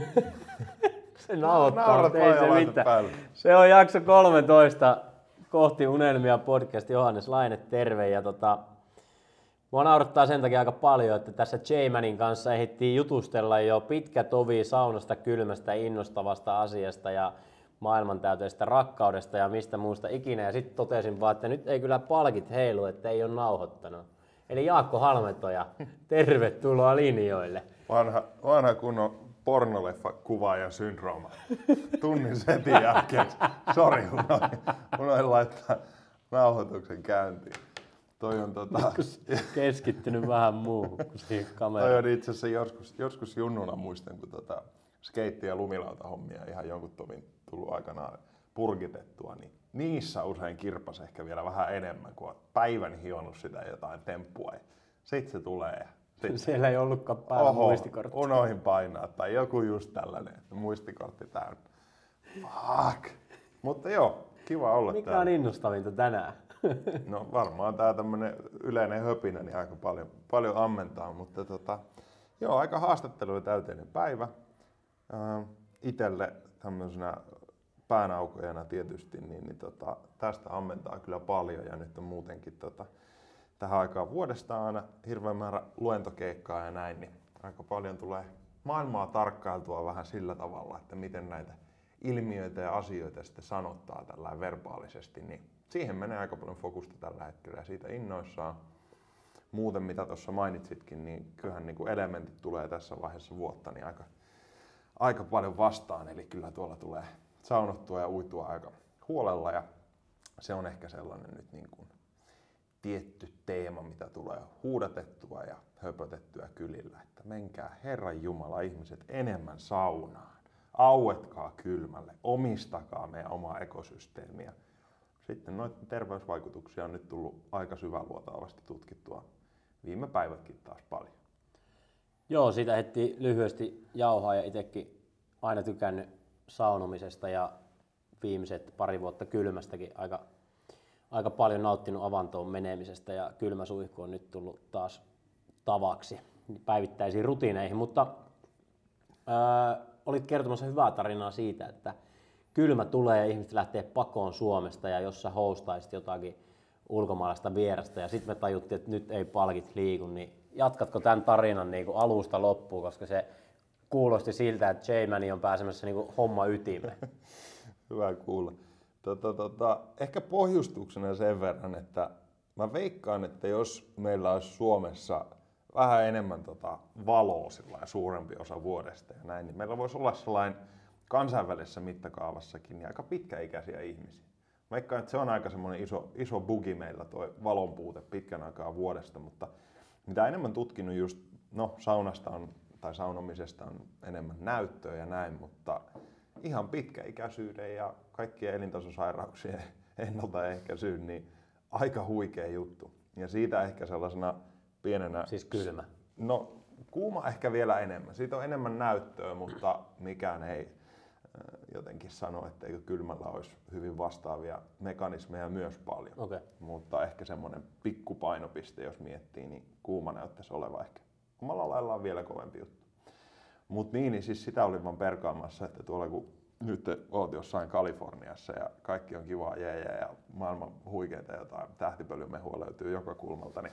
se nauhoittaa, Naurat ei se mitään. päälle. Se on jakso 13 kohti unelmia podcast. Johannes Laine, terve. Ja tota, mua naurattaa sen takia aika paljon, että tässä J-Manin kanssa ehdittiin jutustella jo pitkä tovi saunasta, kylmästä, innostavasta asiasta ja maailmantäyteisestä rakkaudesta ja mistä muusta ikinä. Ja sitten totesin vaan, että nyt ei kyllä palkit heilu, että ei ole nauhoittanut. Eli Jaakko Halmetoja, tervetuloa linjoille. Vanha, vanha kunnon pornoleffa kuvaajan syndrooma. Tunnin setin jälkeen. Sori, unohdin, unohdin laittaa nauhoituksen käyntiin. Toi on, tota, Keskittynyt vähän muuhun kuin siihen toi kameraan. on itse asiassa joskus, joskus junnuna muistan, kun tota, skeitti- ja lumilautahommia ihan jonkun tovin tullut aikanaan purkitettua, niin niissä usein kirpas ehkä vielä vähän enemmän, kun on päivän hionut sitä jotain temppua. Ja sitten se tulee sit Siellä ei ollutkaan päällä Oho, muistikortti. unohin painaa tai joku just tällainen, että muistikortti täynnä. Fuck. Mutta joo, kiva olla Mikä täällä. on innostavinta tänään? No varmaan tää tämmönen yleinen höpinä niin aika paljon, paljon ammentaa, mutta tota, joo, aika haastatteluja täyteinen päivä. Ää, itelle tämmöisenä päänaukojana tietysti, niin, niin tota, tästä ammentaa kyllä paljon ja nyt on muutenkin tota, tähän aikaan vuodesta aina hirveän määrä luentokeikkaa ja näin, niin aika paljon tulee maailmaa tarkkailtua vähän sillä tavalla, että miten näitä ilmiöitä ja asioita sitten sanottaa tällä verbaalisesti, niin siihen menee aika paljon fokusta tällä hetkellä ja siitä innoissaan. Muuten mitä tuossa mainitsitkin, niin kyllähän niin kuin elementit tulee tässä vaiheessa vuotta niin aika, aika paljon vastaan, eli kyllä tuolla tulee saunottua ja uitua aika huolella ja se on ehkä sellainen nyt niin kuin tietty teema, mitä tulee huudatettua ja höpötettyä kylillä, että menkää Herran Jumala ihmiset enemmän saunaan, auetkaa kylmälle, omistakaa meidän omaa ekosysteemiä. Sitten noiden terveysvaikutuksia on nyt tullut aika syväluotaavasti tutkittua viime päivätkin taas paljon. Joo, siitä heti lyhyesti jauhaa ja itsekin aina tykännyt saunomisesta ja viimeiset pari vuotta kylmästäkin aika, aika paljon nauttinut avantoon menemisestä ja kylmäsuihku on nyt tullut taas tavaksi päivittäisiin rutiineihin, mutta ää, olit kertomassa hyvää tarinaa siitä, että kylmä tulee ja ihmiset lähtee pakoon Suomesta ja jos sä hostaisit jotakin ulkomaalaista vierasta ja sitten me tajuttiin, että nyt ei palkit liiku, niin jatkatko tämän tarinan niin kuin alusta loppuun, koska se kuulosti siltä, että J-Mani on pääsemässä niin kuin homma ytimeen. Hyvä kuulla. Tota, tota, ehkä pohjustuksena sen verran, että mä veikkaan, että jos meillä olisi Suomessa vähän enemmän tota valoa suurempi osa vuodesta ja näin, niin meillä voisi olla sellainen kansainvälisessä mittakaavassakin niin aika pitkäikäisiä ihmisiä. Mä Veikkaan, että se on aika semmoinen iso, iso bugi meillä tuo valon puute pitkän aikaa vuodesta, mutta mitä enemmän tutkinut just, no saunasta on, tai saunomisesta on enemmän näyttöä ja näin, mutta ihan pitkäikäisyyden ja kaikkien elintasosairauksien ennaltaehkäisyyn, niin aika huikea juttu. Ja siitä ehkä sellaisena pienenä... Siis kylmä. No, kuuma ehkä vielä enemmän. Siitä on enemmän näyttöä, mutta mikään ei äh, jotenkin sano, että kylmällä olisi hyvin vastaavia mekanismeja myös paljon. Okei. Mutta ehkä semmoinen pikkupainopiste, jos miettii, niin kuuma näyttäisi olevan ehkä omalla laillaan vielä kovempi juttu. Mutta niin, niin siis sitä olin vaan perkaamassa, että tuolla kun nyt oot jossain Kaliforniassa ja kaikki on kivaa jeejä ja maailman huikeita jotain tähtipölymehua löytyy joka kulmalta, niin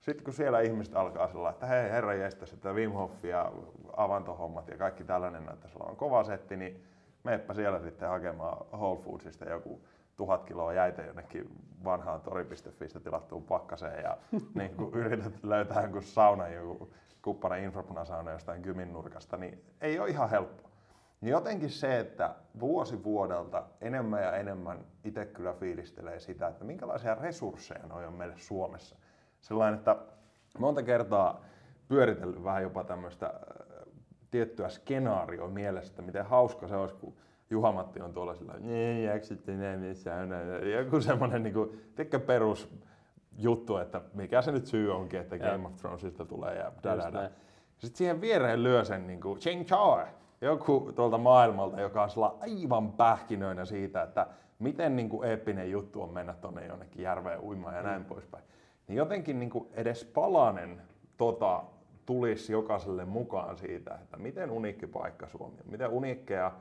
sitten kun siellä ihmiset alkaa sillä että hei herra jestas, että Wim Hof ja avantohommat ja kaikki tällainen näyttäisi olevan kova setti, niin meepä siellä sitten hakemaan Whole Foodsista joku tuhat kiloa jäitä jonnekin vanhaan tori.fistä tilattuun pakkaseen ja niin yrität löytää jonkun saunan, joku kuppanen infrapunasauna jostain kymin nurkasta, niin ei ole ihan helppo. Niin jotenkin se, että vuosi vuodelta enemmän ja enemmän itse kyllä fiilistelee sitä, että minkälaisia resursseja noi on meille Suomessa. Sellainen, että monta kertaa pyöritellyt vähän jopa tämmöistä äh, tiettyä skenaarioa mielestä, miten hauska se olisi, kun Juha-Matti on tuolla sillä, niin jaksit enää missään. Joku semmoinen niin kuin, perus juttu, että mikä se nyt syy onkin, että Game of Thronesista tulee ja da, da, da. näin. Sitten siihen viereen lyö sen niin kuin Ching Chao, joku tuolta maailmalta, joka on sillä aivan pähkinöinä siitä, että miten niin kuin eeppinen juttu on mennä tonne jonnekin järveen uimaan ja näin poispäin. Niin jotenkin niin kuin edes palanen tota tulisi jokaiselle mukaan siitä, että miten uniikki paikka Suomi on, miten uniikkeja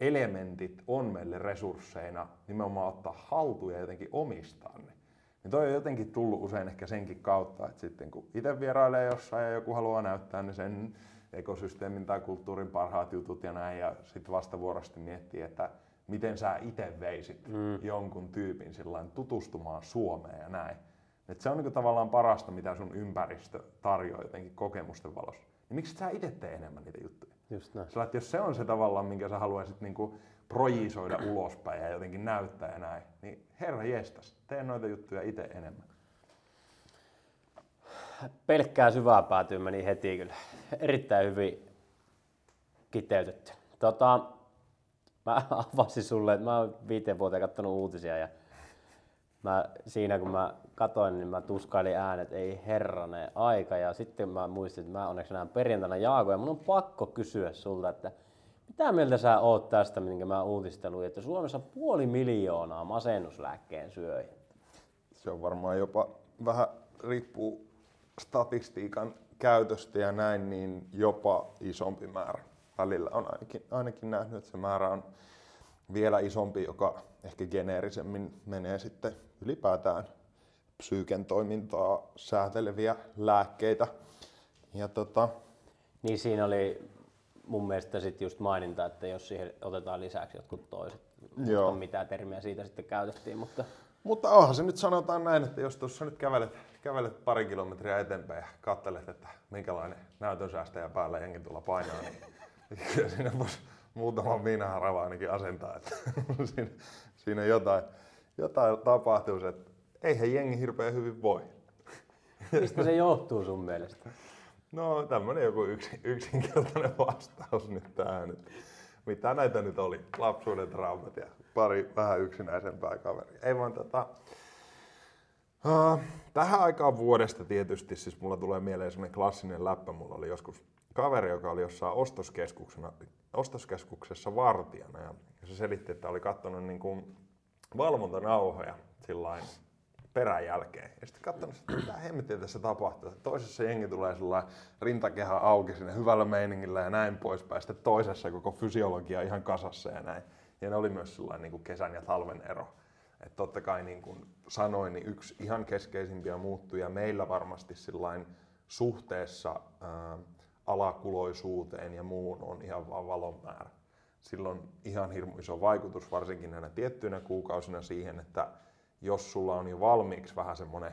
elementit on meille resursseina nimenomaan ottaa haltuun ja jotenkin omistaa ne. Niin toi on jotenkin tullut usein ehkä senkin kautta, että sitten kun itse vierailee jossain ja joku haluaa näyttää niin sen ekosysteemin tai kulttuurin parhaat jutut ja näin, ja sitten vastavuorosti miettii, että miten sä itse veisit mm. jonkun tyypin tutustumaan Suomeen ja näin. Et se on niinku tavallaan parasta, mitä sun ympäristö tarjoaa jotenkin kokemusten valossa. Niin miksi sä itse tee enemmän niitä juttuja? Just näin. Sillä, että jos se on se tavallaan, minkä sä haluaisit niinku projisoida ulospäin ja jotenkin näyttää ja näin, niin herra jestas, tee noita juttuja itse enemmän. Pelkkää syvää päätyy meni heti kyllä. Erittäin hyvin kiteytetty. Tota, mä avasin sulle, että mä oon viiteen vuoteen katsonut uutisia ja mä, siinä kun mä katoin, niin mä tuskailin äänet, ei herrane aika. Ja sitten mä muistin, että mä onneksi näen perjantaina Jaago ja mun on pakko kysyä sulta, että mitä mieltä sä oot tästä, minkä mä uutistelun, että Suomessa puoli miljoonaa masennuslääkkeen syöjä? Se on varmaan jopa vähän riippuu statistiikan käytöstä ja näin, niin jopa isompi määrä. Välillä on ainakin, ainakin nähnyt, että se määrä on vielä isompi, joka ehkä geneerisemmin menee sitten ylipäätään psyyken toimintaa sääteleviä lääkkeitä. Ja tota... Niin siinä oli mun mielestä sitten just maininta, että jos siihen otetaan lisäksi jotkut toiset, Joo. mitä termiä siitä sitten käytettiin, mutta... Mutta onhan se nyt sanotaan näin, että jos tuossa nyt kävelet, kävelet pari kilometriä eteenpäin ja katselet, että minkälainen näytönsäästäjä päällä jengi tuolla painaa, niin kyllä siinä voisi muutaman viinaharava ainakin asentaa, että siinä, siinä jotain, jotain tapahtuu, että eihän jengi hirveän hyvin voi. Mistä se johtuu sun mielestä? No tämmönen joku yksi, yksinkertainen vastaus nyt tähän. Mitä näitä nyt oli? Lapsuuden traumat ja pari vähän yksinäisempää kaveria. Ei vaan tota, uh, tähän aikaan vuodesta tietysti, siis mulla tulee mieleen semmoinen klassinen läppä. Mulla oli joskus kaveri, joka oli jossain ostoskeskuksessa vartijana ja se selitti, että oli katsonut niin kuin valvontanauhoja sillain perän jälkeen. Ja sitten katsonut, että mitä hemmettiä tässä tapahtuu. Toisessa jengi tulee sillä rintakehä auki sinne hyvällä meiningillä ja näin poispäin. Sitten toisessa koko fysiologia ihan kasassa ja näin. Ja ne oli myös sellainen niin kuin kesän ja talven ero. Että totta kai niin kuin sanoin, niin yksi ihan keskeisimpiä muuttuja meillä varmasti sillain suhteessa ää, alakuloisuuteen ja muun on ihan vaan valon määrä. Silloin ihan hirmu iso vaikutus, varsinkin näinä tiettyinä kuukausina siihen, että jos sulla on jo valmiiksi vähän semmoinen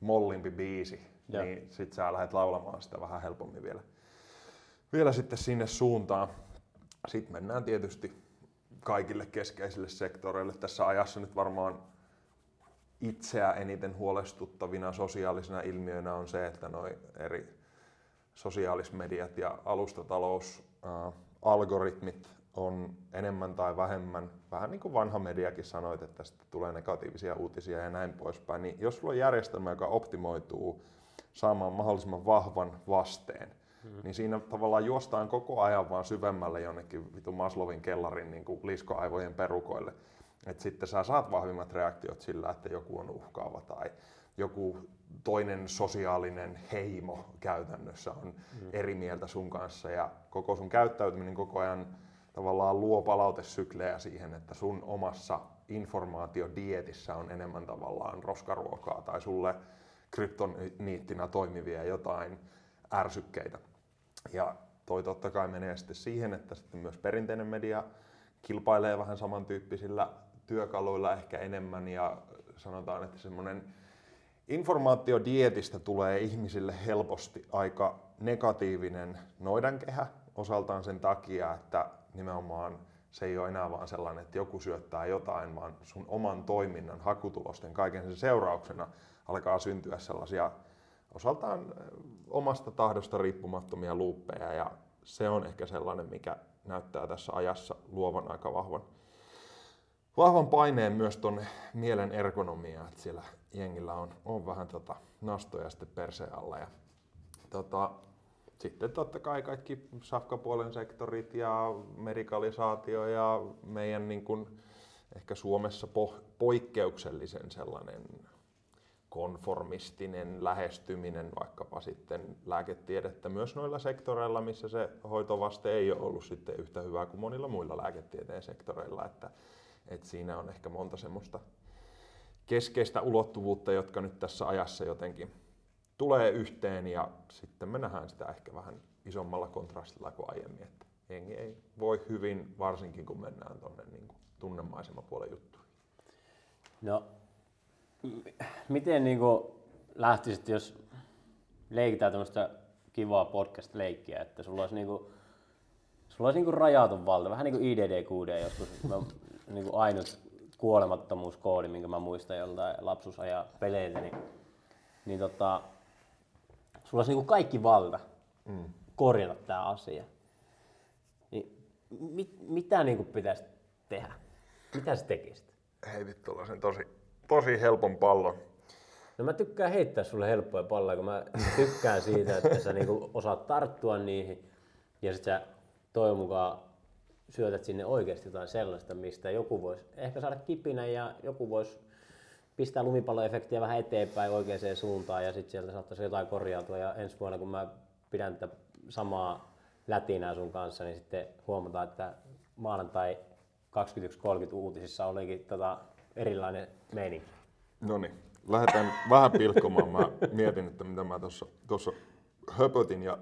mollimpi biisi, ja. niin sit sä lähdet laulamaan sitä vähän helpommin vielä, vielä sitten sinne suuntaan. Sitten mennään tietysti kaikille keskeisille sektoreille. Tässä ajassa nyt varmaan itseä eniten huolestuttavina sosiaalisina ilmiöinä on se, että noin eri sosiaalismediat ja alustatalous, äh, algoritmit on enemmän tai vähemmän, vähän niin kuin vanha mediakin sanoi, että tästä tulee negatiivisia uutisia ja näin poispäin, niin jos sulla on järjestelmä, joka optimoituu saamaan mahdollisimman vahvan vasteen, hmm. niin siinä tavallaan juostaan koko ajan vaan syvemmälle jonnekin vitu Maslovin kellarin niin kuin liskoaivojen perukoille. Että sitten sä saat vahvimmat reaktiot sillä, että joku on uhkaava tai joku toinen sosiaalinen heimo käytännössä on hmm. eri mieltä sun kanssa ja koko sun käyttäytyminen koko ajan tavallaan luo palautesyklejä siihen, että sun omassa informaatiodietissä on enemmän tavallaan roskaruokaa tai sulle kryptoniittina toimivia jotain ärsykkeitä. Ja toi totta kai menee sitten siihen, että sitten myös perinteinen media kilpailee vähän samantyyppisillä työkaluilla ehkä enemmän ja sanotaan, että semmoinen informaatiodietistä tulee ihmisille helposti aika negatiivinen noidankehä osaltaan sen takia, että nimenomaan se ei ole enää vaan sellainen, että joku syöttää jotain, vaan sun oman toiminnan hakutulosten kaiken sen seurauksena alkaa syntyä sellaisia osaltaan omasta tahdosta riippumattomia luuppeja. Ja se on ehkä sellainen, mikä näyttää tässä ajassa luovan aika vahvan, vahvan paineen myös tuonne mielen ergonomiaan, että siellä jengillä on, on vähän tota nastoja sitten perseen alla. Ja tota, sitten totta kai kaikki safkapuolen sektorit ja medikalisaatio ja meidän niin kuin, ehkä Suomessa po- poikkeuksellisen sellainen konformistinen lähestyminen vaikkapa sitten lääketiedettä myös noilla sektoreilla, missä se hoitovaste ei ole ollut sitten yhtä hyvää kuin monilla muilla lääketieteen sektoreilla, että, että siinä on ehkä monta semmoista keskeistä ulottuvuutta, jotka nyt tässä ajassa jotenkin tulee yhteen ja sitten me nähdään sitä ehkä vähän isommalla kontrastilla kuin aiemmin, että jengi ei voi hyvin, varsinkin kun mennään tuonne niin tunnemaisemapuolen juttuun. No, miten niin lähtisit, jos leikitään tämmöistä kivaa podcast-leikkiä, että sulla olisi, niin kuin, sulla olisi niin kuin rajaton valta, vähän niin kuin IDD-QD joskus, mä, niin kuin ainut kuolemattomuuskoodi, minkä mä muistan joltain lapsuusajan peleiltä, niin, niin tota, sulla olisi niin kuin kaikki valta mm. korjata tämä asia. Niin, mit, mitä niin kuin pitäisi tehdä? Mitä sä tekisit? Heitit tuollaisen tosi, tosi helpon pallon. No mä tykkään heittää sulle helppoja palloja, kun mä tykkään siitä, että sä niinku osaat tarttua niihin ja sit sä toivon mukaan syötät sinne oikeasti jotain sellaista, mistä joku voisi ehkä saada kipinä ja joku voisi pistää lumipalloefektiä vähän eteenpäin oikeaan suuntaan ja sitten sieltä saattaisi jotain korjautua ja ensi vuonna kun mä pidän tätä samaa lätinää sun kanssa, niin sitten huomataan, että maanantai 21.30 uutisissa olikin tota erilainen meininki. No niin, lähdetään vähän pilkkomaan. Mä mietin, että mitä mä tuossa höpötin ja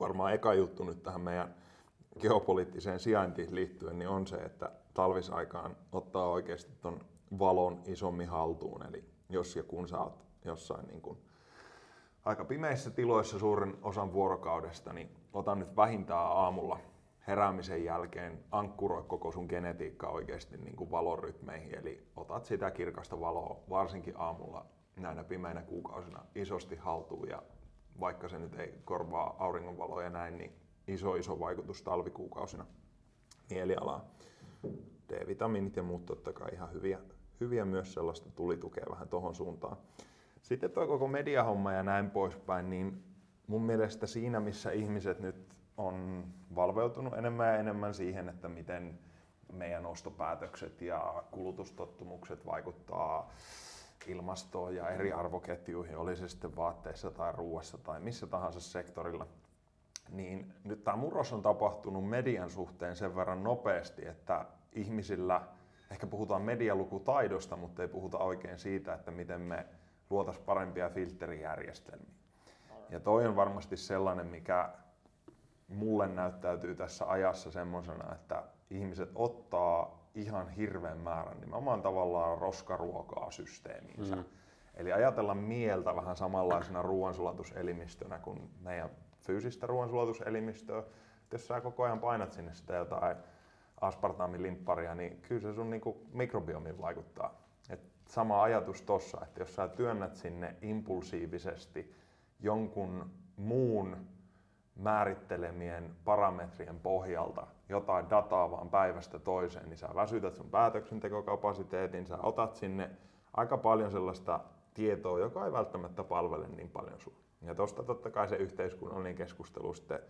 varmaan eka juttu nyt tähän meidän geopoliittiseen sijaintiin liittyen, niin on se, että talvisaikaan ottaa oikeasti ton valon isommin haltuun. Eli jos ja kun sä oot jossain niin kuin aika pimeissä tiloissa suurin osan vuorokaudesta, niin ota nyt vähintään aamulla heräämisen jälkeen ankkuroi koko sun genetiikka oikeasti niin kuin valorytmeihin. Eli otat sitä kirkasta valoa varsinkin aamulla näinä pimeinä kuukausina isosti haltuun ja vaikka se nyt ei korvaa auringonvaloa ja näin, niin iso iso vaikutus talvikuukausina mielialaan. D-vitamiinit ja muut totta kai ihan hyviä, hyviä myös sellaista tulitukea vähän tohon suuntaan. Sitten tuo koko mediahomma ja näin poispäin, niin mun mielestä siinä missä ihmiset nyt on valveutunut enemmän ja enemmän siihen, että miten meidän ostopäätökset ja kulutustottumukset vaikuttaa ilmastoon ja eri arvoketjuihin, oli se sitten vaatteissa tai ruuassa tai missä tahansa sektorilla. Niin nyt tämä murros on tapahtunut median suhteen sen verran nopeasti, että ihmisillä, ehkä puhutaan medialukutaidosta, mutta ei puhuta oikein siitä, että miten me luotaisiin parempia filterijärjestelmiä. Ja toi on varmasti sellainen, mikä mulle näyttäytyy tässä ajassa semmoisena, että ihmiset ottaa ihan hirveän määrän nimenomaan tavallaan roskaruokaa systeemiinsä. Mm. Eli ajatella mieltä vähän samanlaisena ruoansulatuselimistönä kuin meidän fyysistä ruoansulatuselimistö. Jos sä koko ajan painat sinne sitä jotain aspartaamilimpparia, niin kyllä se sun niinku mikrobiomiin vaikuttaa. Et sama ajatus tossa, että jos sä työnnät sinne impulsiivisesti jonkun muun määrittelemien parametrien pohjalta jotain dataa vaan päivästä toiseen, niin sä väsytät sun päätöksentekokapasiteetin, sä otat sinne aika paljon sellaista tietoa, joka ei välttämättä palvele niin paljon sun. Ja tosta totta kai se yhteiskunnallinen keskustelu sitten,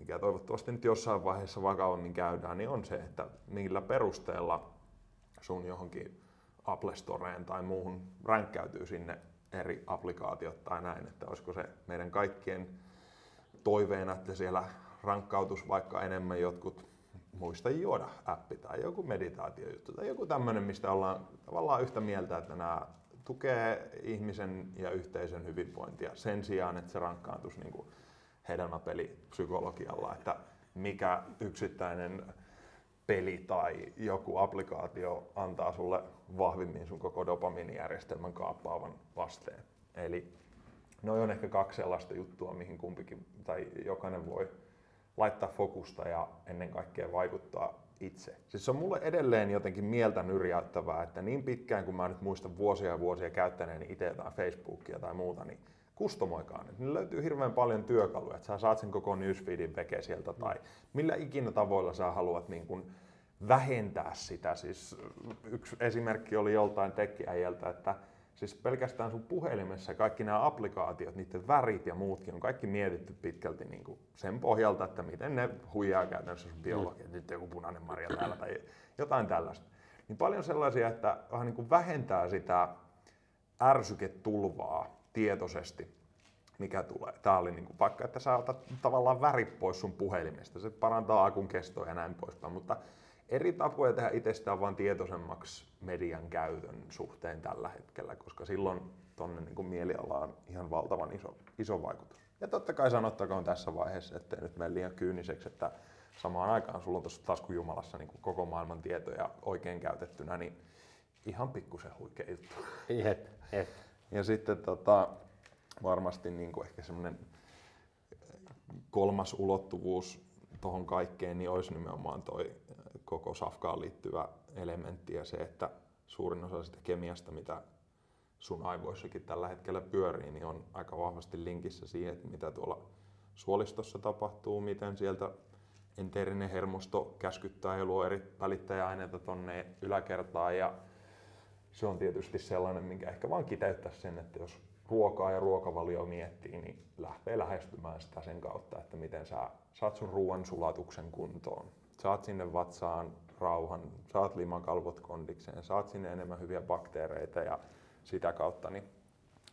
mikä toivottavasti nyt jossain vaiheessa vakavammin käydään, niin on se, että millä perusteella sun johonkin Apple Storeen tai muuhun ränkkäytyy sinne eri applikaatiot tai näin, että olisiko se meidän kaikkien toiveena, että siellä rankkautus vaikka enemmän jotkut muista juoda appi tai joku meditaatiojuttu tai joku tämmöinen, mistä ollaan tavallaan yhtä mieltä, että nämä tukee ihmisen ja yhteisön hyvinvointia sen sijaan, että se rankkaantuisi niin hedelmäpelipsykologialla, että mikä yksittäinen peli tai joku applikaatio antaa sulle vahvimmin sun koko dopamiinijärjestelmän kaappaavan vasteen. Eli Noin on ehkä kaksi sellaista juttua, mihin kumpikin tai jokainen voi laittaa fokusta ja ennen kaikkea vaikuttaa itse. Siis se on mulle edelleen jotenkin mieltä nyrjäyttävää, että niin pitkään kun mä nyt muistan vuosia ja vuosia käyttäneeni itse jotain Facebookia tai muuta, niin kustomoikaan. Niin löytyy hirveän paljon työkaluja, että sä saat sen koko newsfeedin veke sieltä tai millä ikinä tavoilla sä haluat niin kun vähentää sitä. Siis yksi esimerkki oli joltain tekijäjältä, että Siis pelkästään sun puhelimessa kaikki nämä applikaatiot, niiden värit ja muutkin on kaikki mietitty pitkälti niin kuin sen pohjalta, että miten ne huijaa käytännössä sun biologia, mm. nyt joku punainen marja täällä tai jotain tällaista. Niin paljon sellaisia, että vähän niin kuin vähentää sitä ärsyketulvaa tietoisesti, mikä tulee. Tämä oli niin kuin, vaikka, että sä otat tavallaan värit pois sun puhelimesta, se parantaa akun kestoa ja näin poispäin, mutta eri tapoja tehdä itsestään vaan tietoisemmaksi median käytön suhteen tällä hetkellä, koska silloin tuonne niin mielialaan on ihan valtavan iso, iso vaikutus. Ja totta kai sanottakoon tässä vaiheessa, että nyt mene liian kyyniseksi, että samaan aikaan sulla on tuossa taskujumalassa niin kuin koko maailman tietoja oikein käytettynä, niin ihan pikkusen huikea juttu. Jep, jep. Ja sitten tota, varmasti niin kuin ehkä semmoinen kolmas ulottuvuus tuohon kaikkeen, niin olisi nimenomaan toi koko safkaan liittyvä elementti ja se, että suurin osa sitä kemiasta, mitä sun aivoissakin tällä hetkellä pyörii, niin on aika vahvasti linkissä siihen, että mitä tuolla suolistossa tapahtuu, miten sieltä enteerinen hermosto käskyttää ja luo eri välittäjäaineita tonne yläkertaan ja se on tietysti sellainen, minkä ehkä vaan kiteyttää sen, että jos ruokaa ja ruokavalio miettii, niin lähtee lähestymään sitä sen kautta, että miten sä saat sun ruoan sulatuksen kuntoon. Saat sinne vatsaan rauhan, saat limakalvot kondikseen, saat sinne enemmän hyviä bakteereita ja sitä kautta niin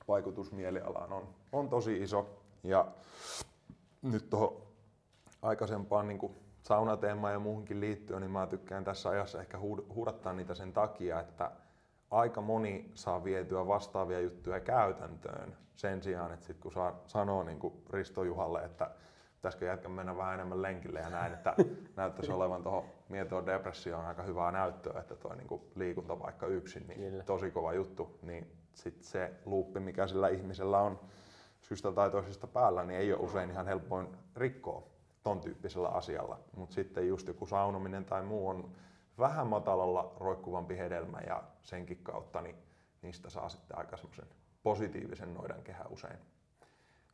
vaikutus mielialaan on, on tosi iso. Ja nyt tuohon aikaisempaan niin saunateemaan ja muuhunkin liittyen, niin mä tykkään tässä ajassa ehkä huudattaa niitä sen takia, että aika moni saa vietyä vastaavia juttuja käytäntöön sen sijaan, että sit kun saa, sanoo niin kuin Risto Juhalle, että pitäisikö jätkä mennä vähän enemmän lenkille ja näin, että näyttäisi olevan tuohon mietoon depressioon aika hyvää näyttöä, että tuo niin liikunta vaikka yksin, niin Kyllä. tosi kova juttu, niin sit se luuppi, mikä sillä ihmisellä on syystä tai toisesta päällä, niin ei ole usein ihan helpoin rikkoa ton tyyppisellä asialla. Mutta sitten just joku saunominen tai muu on vähän matalalla roikkuvampi hedelmä ja senkin kautta niin niistä saa sitten aika semmoisen positiivisen noidan kehä usein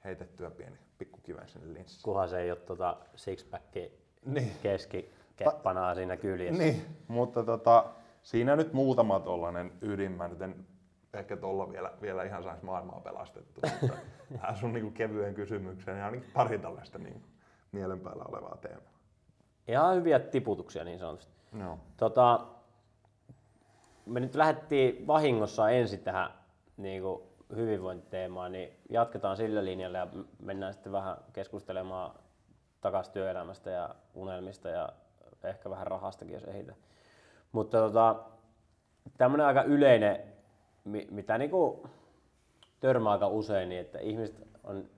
heitettyä pieni pikkukiven sinne linssiin. Kuhan se ei ole tota sixpacki niin. keskikeppanaa Ta- siinä kyljessä. Niin, mutta tota, siinä nyt muutama tollanen ydin. Mä nyt en ehkä tuolla vielä, vielä ihan saisi maailmaa pelastettu, mutta tähän sun niinku kevyen kysymykseen ja ainakin pari tällaista niinku mielen päällä olevaa teemaa. Ihan hyviä tiputuksia niin sanotusti. No. Tota, me nyt lähdettiin vahingossa ensin tähän niin kuin hyvinvointiteemaan, niin jatketaan sillä linjalla ja mennään sitten vähän keskustelemaan takaisin työelämästä ja unelmista ja ehkä vähän rahastakin, jos ehitä. Mutta tota, tämmöinen aika yleinen, mitä niinku törmää aika usein, niin että ihmiset on,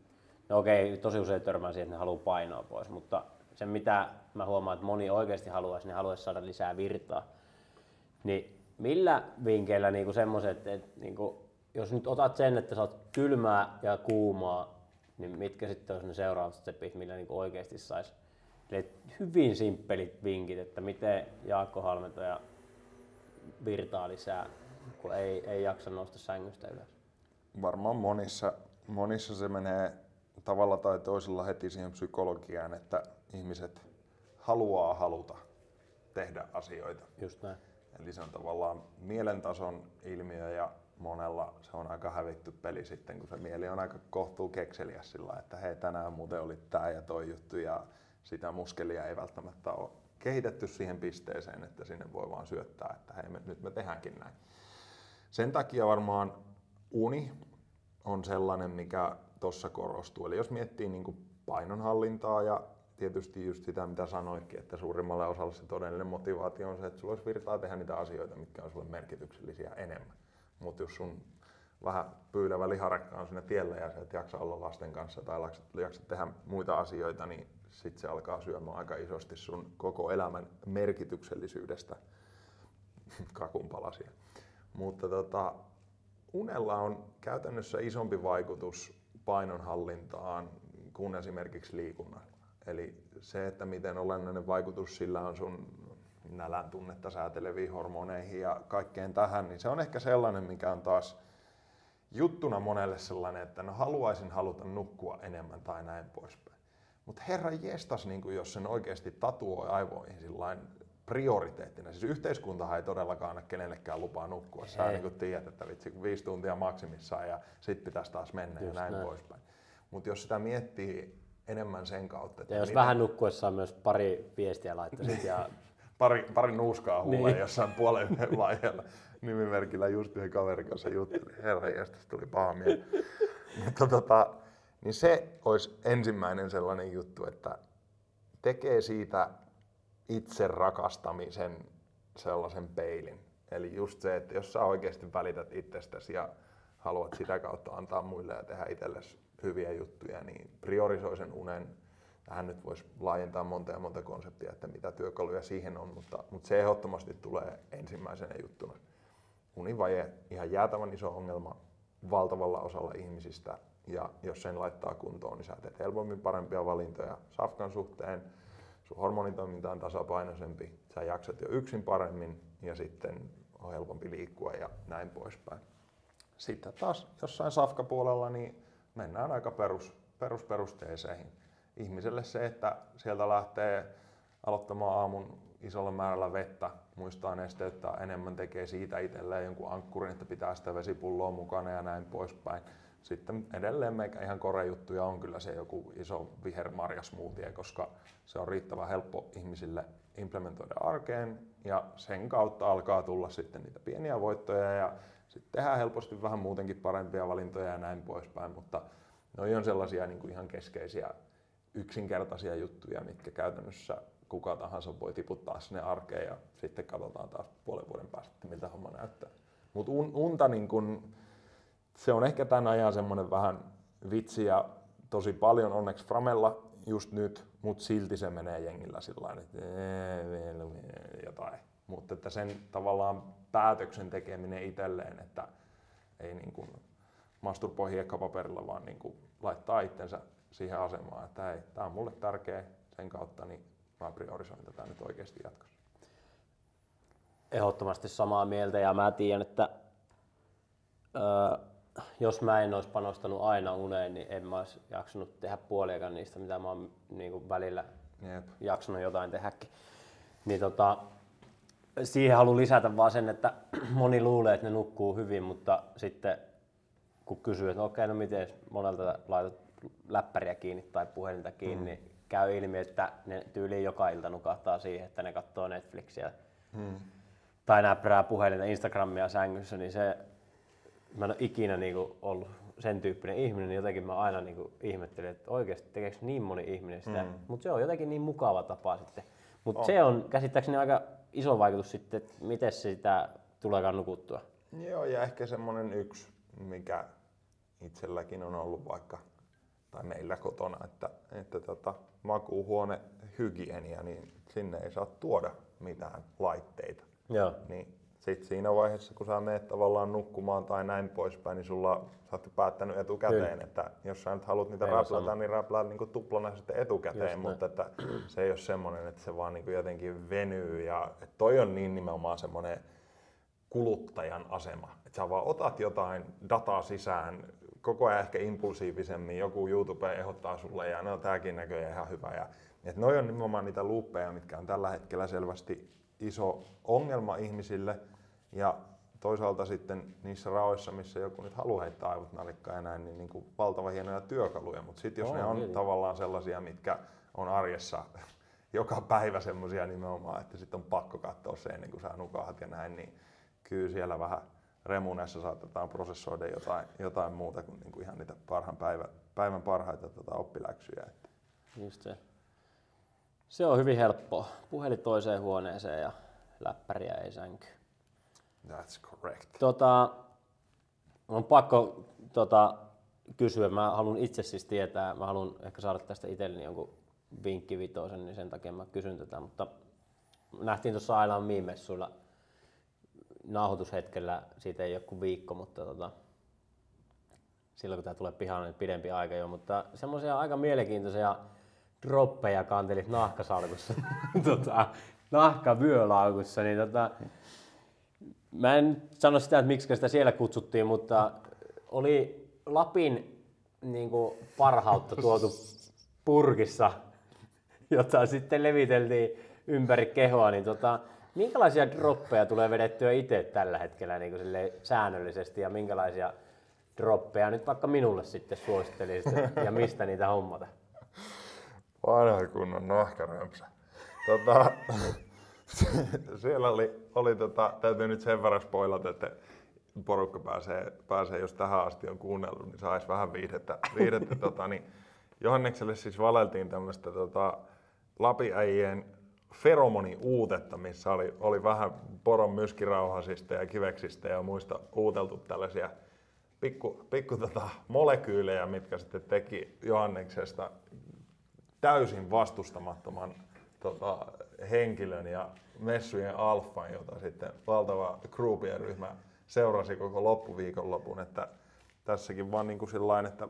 no okei, tosi usein törmää siihen, että ne haluaa painoa pois, mutta se mitä mä huomaan, että moni oikeasti haluaisi, niin haluaisi saada lisää virtaa. Niin millä vinkkeillä niinku semmoiset, että, niinku, jos nyt otat sen, että oot kylmää ja kuumaa, niin mitkä sitten on ne seuraavat stepit, millä niinku oikeasti saisi hyvin simppelit vinkit, että miten Jaakko Halmentaja virtaa lisää, kun ei, ei jaksa nousta sängystä ylös? Varmaan monissa, monissa se menee tavalla tai toisella heti siihen psykologiaan, että ihmiset haluaa haluta tehdä asioita. Just näin. Eli se on tavallaan mielentason ilmiö ja monella se on aika hävitty peli sitten, kun se mieli on aika kohtuu kekseliä sillä että hei tänään muuten oli tämä ja toi juttu ja sitä muskelia ei välttämättä ole kehitetty siihen pisteeseen, että sinne voi vaan syöttää, että hei me, nyt me tehdäänkin näin. Sen takia varmaan uni on sellainen, mikä tuossa korostuu. Eli jos miettii niin kuin painonhallintaa ja tietysti just sitä, mitä sanoitkin, että suurimmalle osalle se todellinen motivaatio on se, että sulla olisi virtaa tehdä niitä asioita, mitkä on sulle merkityksellisiä enemmän. Mutta jos sun vähän pyylevä liharekka on siinä tiellä ja sä et jaksa olla lasten kanssa tai jaksa tehdä muita asioita, niin sitten se alkaa syömään aika isosti sun koko elämän merkityksellisyydestä kakunpalasia. Mutta tota, unella on käytännössä isompi vaikutus painonhallintaan kuin esimerkiksi liikunnalla. Eli se, että miten olennainen vaikutus sillä on sun nälän tunnetta sääteleviin hormoneihin ja kaikkeen tähän, niin se on ehkä sellainen, mikä on taas juttuna monelle sellainen, että no haluaisin haluta nukkua enemmän tai näin poispäin. Mutta herra jestas, niin jos sen oikeasti tatuoi aivoihin sillain prioriteettina. Siis yhteiskuntahan ei todellakaan anna kenellekään lupaa nukkua. Sä niin tiedät, että vitsi, viisi tuntia maksimissaan ja sit pitäisi taas mennä Just ja näin, näin. poispäin. Mutta jos sitä miettii enemmän sen kautta. Että ja jos miten... vähän nukkuessa myös pari viestiä laittaisit ja pari, pari nuuskaa huuleen Niin. jossain puolen yhden vaiheella nimimerkillä just yhden kaverin kanssa juttelin. Herra jästäs tuli paha mieli. Mutta tota, niin se olisi ensimmäinen sellainen juttu, että tekee siitä itse rakastamisen sellaisen peilin. Eli just se, että jos sä oikeasti välität itsestäsi ja haluat sitä kautta antaa muille ja tehdä itsellesi hyviä juttuja, niin priorisoi sen unen. Tähän nyt voisi laajentaa monta ja monta konseptia, että mitä työkaluja siihen on, mutta, mutta se ehdottomasti tulee ensimmäisenä juttuna. Univaje, ihan jäätävän iso ongelma valtavalla osalla ihmisistä, ja jos sen laittaa kuntoon, niin sä teet helpommin parempia valintoja safkan suhteen, sun hormonitoiminta on tasapainoisempi, sä jaksat jo yksin paremmin ja sitten on helpompi liikkua ja näin poispäin. Sitten taas jossain safkapuolella niin mennään aika perus, perusperusteiseihin. Ihmiselle se, että sieltä lähtee aloittamaan aamun isolla määrällä vettä, muistaa nesteyttää enemmän, tekee siitä itselleen jonkun ankkurin, että pitää sitä vesipulloa mukana ja näin poispäin. Sitten edelleen meikä ihan korejuttuja on kyllä se joku iso vihermarjasmoothie, koska se on riittävän helppo ihmisille implementoida arkeen ja sen kautta alkaa tulla sitten niitä pieniä voittoja ja sitten tehdään helposti vähän muutenkin parempia valintoja ja näin poispäin, mutta ne on sellaisia niin kuin ihan keskeisiä yksinkertaisia juttuja, mitkä käytännössä kuka tahansa voi tiputtaa sinne arkeen ja sitten katsotaan taas puolen vuoden päästä, miltä homma näyttää. Mutta un, unta niin kun, se on ehkä tämän ajan semmoinen vähän vitsi ja tosi paljon onneksi Framella just nyt, mutta silti se menee jengillä sillä että jotain. Mutta että sen tavallaan päätöksen tekeminen itselleen, että ei niin kuin masturboi hiekkapaperilla, vaan niin kuin laittaa itsensä siihen asemaan, että hei, tämä on mulle tärkeä sen kautta, niin mä priorisoin tätä nyt oikeasti jatkossa. Ehdottomasti samaa mieltä ja mä tiedän, että öö, jos mä en olisi panostanut aina uneen, niin en mä olisi jaksanut tehdä puoliakaan niistä, mitä mä oon niin kuin välillä Jep. jaksanut jotain tehdäkin. Niin tota, siihen haluan lisätä vaan sen, että moni luulee, että ne nukkuu hyvin, mutta sitten kun kysyy, että okei, no miten monelta laitat läppäriä kiinni tai puhelinta kiinni, mm. niin käy ilmi, että ne tyyliin joka ilta nukahtaa siihen, että ne katsoo Netflixiä Hmm. tai näppärää puhelinta Instagramia sängyssä, niin se, mä en ole ikinä niinku ollut sen tyyppinen ihminen, niin jotenkin mä aina niinku ihmettelin, että oikeasti tekeekö niin moni ihminen sitä, Mm. mm. mutta se on jotenkin niin mukava tapa sitten. Mutta se on käsittääkseni aika iso vaikutus sitten, että miten sitä tuleekaan nukuttua. Joo, ja ehkä semmonen yksi, mikä itselläkin on ollut vaikka, tai meillä kotona, että, että tota, makuuhuone hygienia, niin sinne ei saa tuoda mitään laitteita. Joo. Niin sit siinä vaiheessa, kun sä menet tavallaan nukkumaan tai näin poispäin, niin sulla sä oot päättänyt etukäteen, Kyllä. että jos sä nyt haluat niitä räplätä, niin räplää niin tuplana sitten etukäteen, Just mutta että se ei ole semmoinen, että se vaan niin jotenkin venyy. Ja että toi on niin nimenomaan semmoinen kuluttajan asema. Että sä vaan otat jotain dataa sisään, koko ajan ehkä impulsiivisemmin, joku YouTube ehdottaa sulle ja no tääkin näköjään ihan hyvä. Ja, et noi on nimenomaan niitä luuppeja, mitkä on tällä hetkellä selvästi iso ongelma ihmisille. Ja toisaalta sitten niissä raoissa, missä joku nyt haluaa heittää aivot nalikkaan ja näin, niin, niin kuin valtava hienoja työkaluja. Mutta sitten jos On, ne on tietenkin. tavallaan sellaisia, mitkä on arjessa joka päivä semmoisia nimenomaan, että sitten on pakko katsoa se ennen kuin sä nukahat ja näin, niin kyllä siellä vähän remunessa saatetaan prosessoida jotain, jotain muuta kuin, niin kuin ihan niitä parhaan päivän, päivän parhaita tota, oppiläksyjä. Että Just se. Se on hyvin helppoa. Puhelin toiseen huoneeseen ja läppäriä ei sänky. That's correct. Tota, on pakko tota, kysyä. Mä haluan itse siis tietää, mä haluan ehkä saada tästä itselleni jonkun vinkkivitoisen, niin sen takia mä kysyn tätä. Mutta nähtiin tuossa Ailaan miimessuilla nauhoitushetkellä, siitä ei ole kuin viikko, mutta tota, silloin kun tämä tulee pihalle, niin pidempi aika jo. Mutta semmoisia aika mielenkiintoisia droppeja kantelit nahkasalkussa, tota, nahkavyölaukussa, niin tota, Mä en sano sitä, että miksi sitä siellä kutsuttiin, mutta oli Lapin niin kuin, parhautta tuotu purkissa, jota sitten leviteltiin ympäri kehoa. Niin, tota, minkälaisia droppeja tulee vedettyä itse tällä hetkellä niin kuin, säännöllisesti ja minkälaisia droppeja nyt vaikka minulle sitten suosittelisit ja mistä niitä hommata? Vanha kunnon nahkarömpsä. Tota, siellä oli, oli tota, täytyy nyt sen verran spoilata, että porukka pääsee, pääsee, jos tähän asti on kuunnellut, niin saisi vähän viihdettä. viihdettä tota, niin Johannekselle siis valeltiin tämmöistä tota, Lapiäijien feromoni uutetta, missä oli, oli vähän poron myskirauhasista ja kiveksistä ja muista uuteltu tällaisia pikku, pikku tota molekyylejä, mitkä sitten teki Johanneksesta täysin vastustamattoman tota, henkilön ja messujen alfan, jota sitten valtava groupien ryhmä seurasi koko loppuviikonlopun, että tässäkin vaan niin kuin sillain, että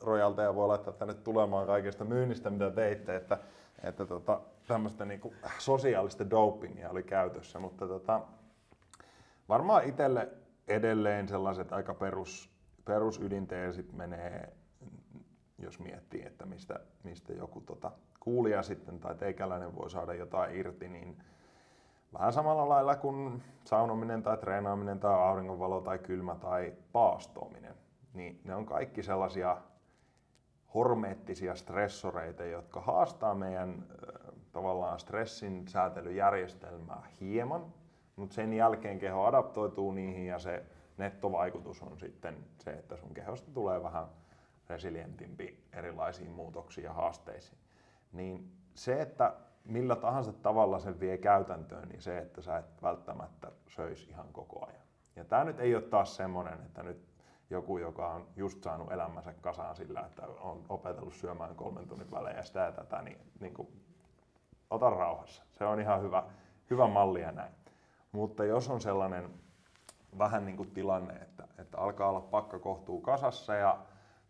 rojalteja voi laittaa tänne tulemaan kaikesta myynnistä, mitä teitte, että, että tota, tämmöistä niin kuin sosiaalista dopingia oli käytössä, mutta tota, varmaan itselle edelleen sellaiset aika perus, perusydinteesit menee, jos miettii, että mistä, mistä joku tota, kuulija sitten tai teikäläinen voi saada jotain irti, niin vähän samalla lailla kuin saunominen tai treenaaminen tai auringonvalo tai kylmä tai paastoaminen, niin ne on kaikki sellaisia hormeettisia stressoreita, jotka haastaa meidän tavallaan stressin säätelyjärjestelmää hieman, mutta sen jälkeen keho adaptoituu niihin ja se nettovaikutus on sitten se, että sun kehosta tulee vähän resilientimpi erilaisiin muutoksiin ja haasteisiin. Niin se, että millä tahansa tavalla sen vie käytäntöön, niin se, että sä et välttämättä söisi ihan koko ajan. Ja tämä nyt ei ole taas semmoinen, että nyt joku, joka on just saanut elämänsä kasaan sillä, että on opetellut syömään kolmen tunnin välein ja sitä ja tätä, niin, niin kuin, ota rauhassa. Se on ihan hyvä, hyvä malli ja näin. Mutta jos on sellainen vähän niin kuin tilanne, että, että alkaa olla pakka kohtuu kasassa ja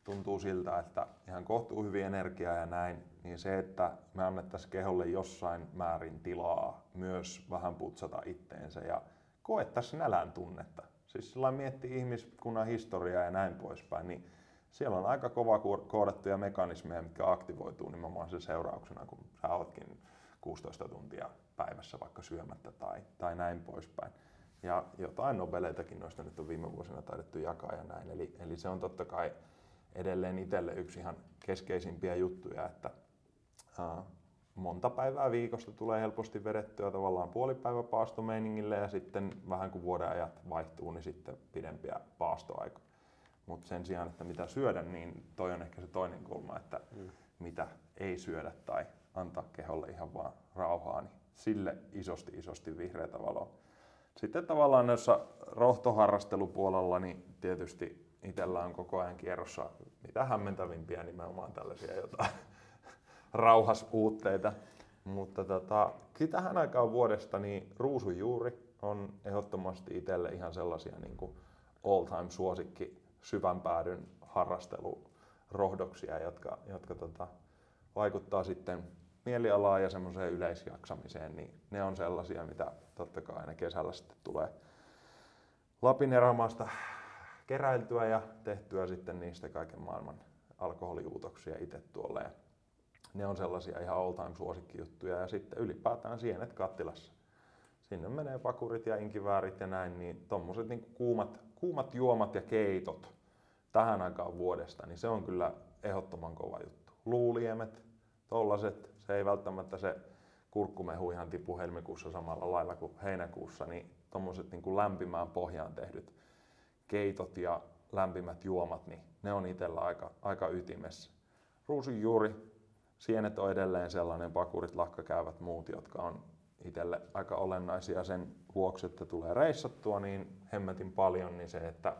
tuntuu siltä, että ihan kohtuu hyvin energiaa ja näin, niin se, että me annettaisiin keholle jossain määrin tilaa myös vähän putsata itteensä ja koettaisiin nälän tunnetta. Siis sillä miettii ihmiskunnan historiaa ja näin poispäin, niin siellä on aika kova koodattuja mekanismeja, mitkä aktivoituu nimenomaan sen seurauksena, kun sä ootkin 16 tuntia päivässä vaikka syömättä tai, tai näin poispäin. Ja jotain nobeleitakin noista nyt on viime vuosina taidettu jakaa ja näin. Eli, eli se on totta kai edelleen itselle yksi ihan keskeisimpiä juttuja, että monta päivää viikosta tulee helposti vedettyä tavallaan puolipäivä paastomeiningille ja sitten vähän kun vuoden ajat vaihtuu, niin sitten pidempiä paastoaikoja. Mutta sen sijaan, että mitä syödä, niin toi on ehkä se toinen kulma, että mm. mitä ei syödä tai antaa keholle ihan vaan rauhaa, niin sille isosti isosti vihreätä valoa. Sitten tavallaan noissa rohtoharrastelupuolella, niin tietysti itsellä on koko ajan kierrossa mitä hämmentävimpiä nimenomaan tällaisia jotain rauhasuutteita. Mutta tota, tähän aikaan vuodesta niin ruusujuuri on ehdottomasti itselle ihan sellaisia niin kuin all time suosikki syvän päädyn harrastelurohdoksia, jotka, jotka tota, vaikuttaa sitten mielialaan ja semmoiseen yleisjaksamiseen, niin ne on sellaisia, mitä totta kai aina kesällä sitten tulee Lapin erämaasta keräiltyä ja tehtyä sitten niistä kaiken maailman alkoholiuutoksia itse tuolle. Ne on sellaisia ihan all time suosikkijuttuja ja sitten ylipäätään sienet kattilassa. Sinne menee pakurit ja inkiväärit ja näin, niin tommoset niin kuumat, kuumat juomat ja keitot tähän aikaan vuodesta, niin se on kyllä ehdottoman kova juttu. Luuliemet, tollaset, se ei välttämättä se kurkkumehu ihan tipu helmikuussa samalla lailla kuin heinäkuussa, niin tommoset niin lämpimään pohjaan tehdyt keitot ja lämpimät juomat, niin ne on itsellä aika, aika ytimessä. Ruusunjuuri, sienet on edelleen sellainen, pakurit, lakkakäyvät muut, jotka on itselle aika olennaisia sen vuoksi, että tulee reissattua niin hemmetin paljon, niin se, että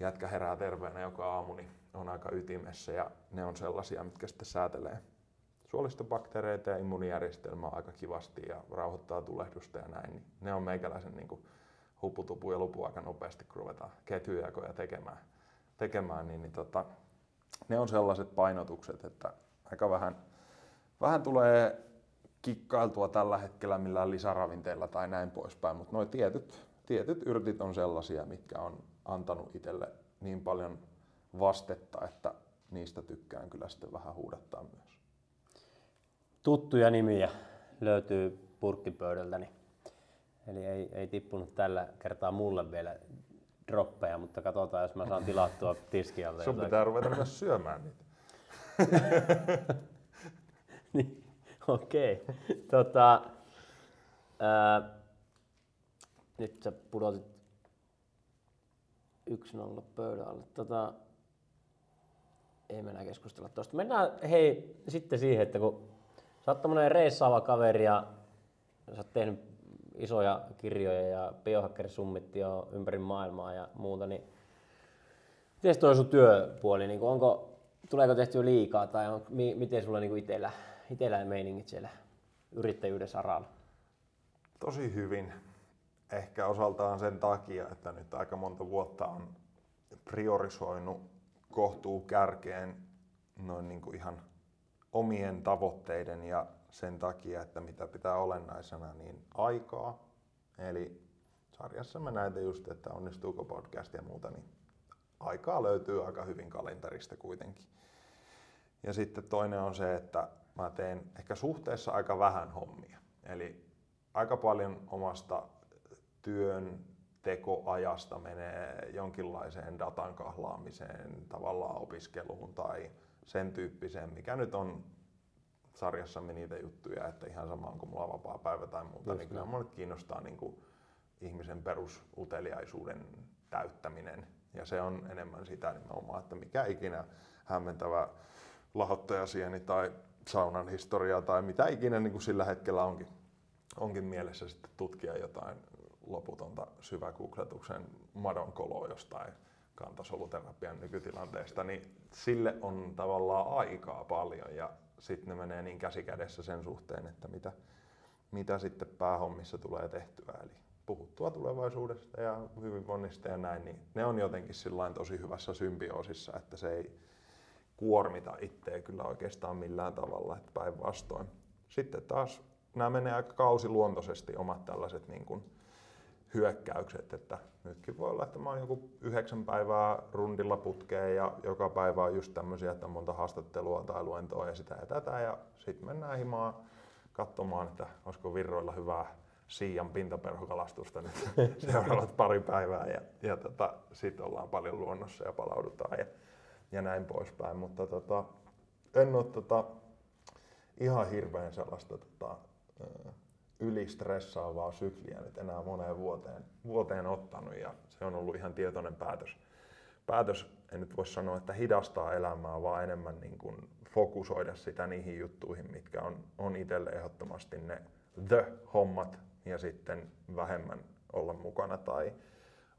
jätkä herää terveenä joka aamu, niin on aika ytimessä ja ne on sellaisia, mitkä sitten säätelee suolistobakteereita ja immuunijärjestelmää aika kivasti ja rauhoittaa tulehdusta ja näin. Niin ne on meikäläisen niin kuin hupputupu ja lupu aika nopeasti, kun ruvetaan ketjujakoja tekemään, tekemään niin, niin tota, ne on sellaiset painotukset, että aika vähän, vähän tulee kikkailtua tällä hetkellä millään lisäravinteilla tai näin poispäin, mutta nuo tietyt, tietyt yrtit on sellaisia, mitkä on antanut itselle niin paljon vastetta, että niistä tykkään kyllä sitten vähän huudattaa myös. Tuttuja nimiä löytyy purkkipöydältäni. Eli ei, ei tippunut tällä kertaa mulle vielä droppeja, mutta katsotaan, jos mä saan tilattua tiskialta. Sun pitää ruveta myös syömään niitä. niin, okei. Tota, Ää, nyt sä pudotit 1-0 pöydän alle. Tota, ei mennä keskustella tuosta. Mennään hei sitten siihen, että kun sä oot tämmönen reissaava kaveri ja sä oot tehnyt isoja kirjoja ja biohacker summitti jo ympäri maailmaa ja muuta, niin miten toi sun työpuoli, niin onko, tuleeko tehtyä liikaa tai on, mi, miten sulla niin itellä, itellä meiningit siellä yrittäjyyden saralla? Tosi hyvin. Ehkä osaltaan sen takia, että nyt aika monta vuotta on priorisoinut kohtuu kärkeen noin niin kuin ihan omien tavoitteiden ja sen takia, että mitä pitää olennaisena, niin aikaa. Eli sarjassa mä näitä just, että onnistuuko podcast ja muuta, niin aikaa löytyy aika hyvin kalenterista kuitenkin. Ja sitten toinen on se, että mä teen ehkä suhteessa aika vähän hommia. Eli aika paljon omasta työn tekoajasta menee jonkinlaiseen datan kahlaamiseen, tavallaan opiskeluun tai sen tyyppiseen, mikä nyt on sarjassamme niitä juttuja, että ihan sama onko mulla vapaa päivä tai muuta, Just niin kyllä mulle kiinnostaa niin kuin ihmisen perusuteliaisuuden täyttäminen. Ja se on enemmän sitä nimenomaan, että mikä ikinä hämmentävä lahottajasieni tai saunan historia tai mitä ikinä niin kuin sillä hetkellä onkin, onkin mielessä sitten tutkia jotain loputonta syvägoogletuksen madonkoloa jostain kantasoluterapian nykytilanteesta, niin sille on tavallaan aikaa paljon ja sitten ne menee niin käsikädessä sen suhteen, että mitä, mitä sitten päähommissa tulee tehtyä. Eli puhuttua tulevaisuudesta ja hyvinvoinnista ja näin, niin ne on jotenkin tosi hyvässä symbioosissa, että se ei kuormita itseä kyllä oikeastaan millään tavalla, että päinvastoin. Sitten taas nämä menee aika kausiluontoisesti omat tällaiset niin kuin hyökkäykset, että nytkin voi olla, että mä oon joku yhdeksän päivää rundilla putkeen ja joka päivä on just tämmöisiä, että on monta haastattelua tai luentoa ja sitä ja tätä ja sitten mennään himaan katsomaan, että olisiko virroilla hyvää Siian pintaperhokalastusta nyt seuraavat pari päivää ja, ja tota, sitten ollaan paljon luonnossa ja palaudutaan ja, ja näin poispäin, mutta tota, en ole tota, ihan hirveän sellaista tota, ylistressaavaa sykliä nyt enää moneen vuoteen, vuoteen ottanut ja se on ollut ihan tietoinen päätös. Päätös, en nyt voi sanoa, että hidastaa elämää, vaan enemmän niin kuin fokusoida sitä niihin juttuihin, mitkä on, on itselle ehdottomasti ne the-hommat ja sitten vähemmän olla mukana tai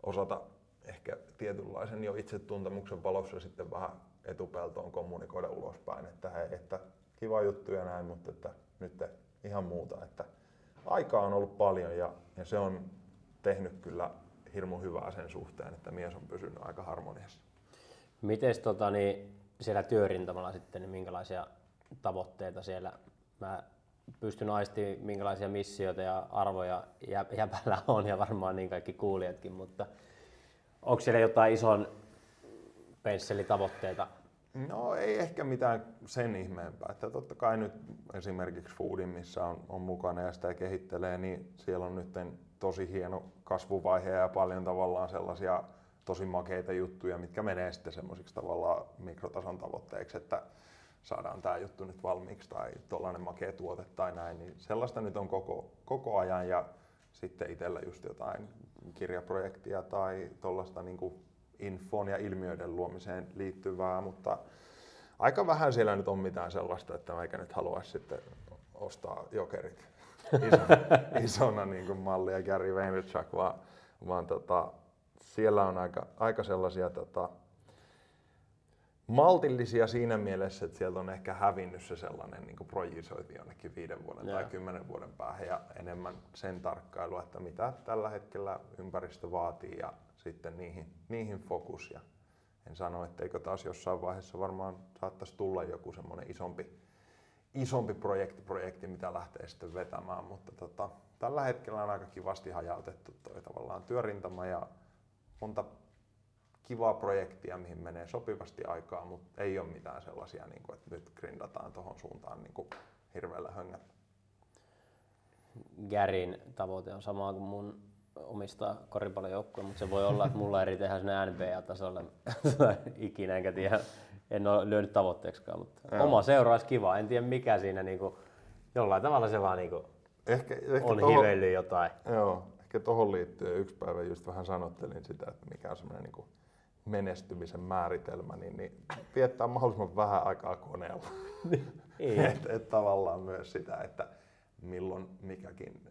osata ehkä tietynlaisen jo itsetuntemuksen valossa sitten vähän etupeltoon kommunikoida ulospäin, että hei, että kiva juttu ja näin, mutta että nyt ihan muuta, että aikaa on ollut paljon ja, ja se on tehnyt kyllä hirmu hyvää sen suhteen, että mies on pysynyt aika harmoniassa. Miten tota, niin siellä työrintamalla sitten, niin minkälaisia tavoitteita siellä? Mä pystyn aistimaan, minkälaisia missioita ja arvoja jäpällä on ja varmaan niin kaikki kuulijatkin, mutta onko siellä jotain ison pensselitavoitteita No ei ehkä mitään sen ihmeempää. Että totta kai nyt esimerkiksi Foodin, missä on, on mukana ja sitä kehittelee, niin siellä on nyt tosi hieno kasvuvaihe ja paljon tavallaan sellaisia tosi makeita juttuja, mitkä menee sitten semmoisiksi tavallaan mikrotason tavoitteiksi, että saadaan tämä juttu nyt valmiiksi tai tuollainen makea tuote tai näin, niin sellaista nyt on koko, koko ajan. Ja sitten itsellä just jotain kirjaprojektia tai tuollaista niin infoon ja ilmiöiden luomiseen liittyvää, mutta aika vähän siellä nyt on mitään sellaista, että mä eikä nyt haluaisi sitten ostaa jokerit. Isona, isona niin kuin mallia Gary Vaynerchuk, vaan, vaan tota, siellä on aika, aika sellaisia tota, maltillisia siinä mielessä, että sieltä on ehkä hävinnyt se sellainen niin kuin projisointi jonnekin viiden vuoden yeah. tai kymmenen vuoden päähän ja enemmän sen tarkkailua, että mitä tällä hetkellä ympäristö vaatii ja sitten niihin, niihin fokus. Ja en sano, etteikö taas jossain vaiheessa varmaan saattaisi tulla joku semmoinen isompi, isompi projekti, projekti, mitä lähtee sitten vetämään, mutta tota, tällä hetkellä on aika kivasti hajautettu toi tavallaan työrintama ja monta kivaa projektia, mihin menee sopivasti aikaa, mutta ei ole mitään sellaisia, niin kuin, että nyt grindataan tuohon suuntaan niin kuin hirveällä höngällä. Gärin tavoite on sama kuin mun omistaa koripallojoukkueen, mutta se voi olla, että mulla eri tehdään sinne NBA-tasolle ikinä, enkä tiedä, en ole lyönyt tavoitteeksikaan, mutta Joo. oma seura olisi kiva. En tiedä mikä siinä, niin kuin, jollain tavalla se vaan niin kuin, Ehkä, ehkä on toho- hivellyt jotain. Joo, ehkä tuohon liittyen yksi päivä just vähän sanottelin sitä, että mikä on semmoinen niin menestymisen määritelmä, niin, niin viettää mahdollisimman vähän aikaa koneella. Niin. et, et tavallaan myös sitä, että milloin mikäkin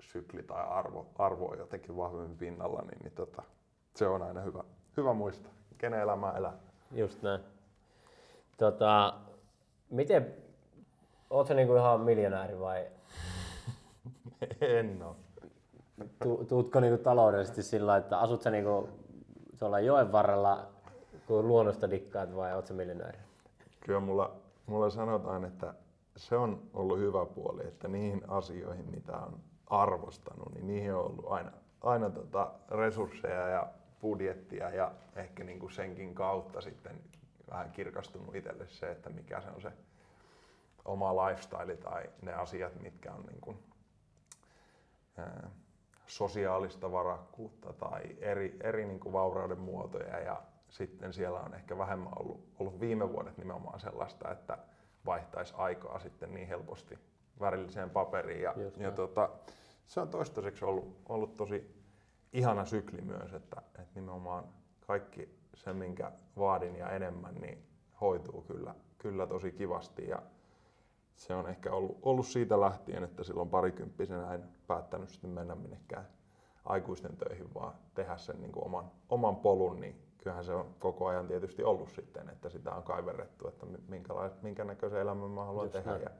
sykli tai arvo, arvo on jotenkin vahvemmin pinnalla, niin, niin tota, se on aina hyvä, hyvä muistaa, kenen elämää elää. Just näin. Tota, miten, oot sä niinku ihan miljonääri vai en oo. tu, tuutko niinku taloudellisesti sillä että asut sä niinku tuolla joen varrella, kun luonnosta dikkaat vai oot sä miljonääri? Kyllä mulla, mulla sanotaan, että se on ollut hyvä puoli, että niihin asioihin, mitä on arvostanut, niin niihin on ollut aina, aina tota resursseja ja budjettia ja ehkä niinku senkin kautta sitten vähän kirkastunut itselle se, että mikä se on se oma lifestyle tai ne asiat, mitkä on niinku, ää, sosiaalista varakkuutta tai eri, eri niin kuin vaurauden muotoja. Ja sitten siellä on ehkä vähemmän ollut, ollut viime vuodet nimenomaan sellaista, että vaihtaisi aikaa sitten niin helposti värilliseen paperiin. Ja, Just ja näin. tota, se on toistaiseksi ollut, ollut tosi ihana sykli myös, että, että nimenomaan kaikki se, minkä vaadin ja enemmän, niin hoituu kyllä, kyllä tosi kivasti. Ja se on ehkä ollut, ollut siitä lähtien, että silloin parikymppisenä en päättänyt sitten mennä minnekään aikuisten töihin, vaan tehdä sen niin kuin oman, oman polun, niin kyllähän se on koko ajan tietysti ollut sitten, että sitä on kaiverrettu, että minkälais, minkä näköisen elämän mä haluan Just tehdä. näin. Ja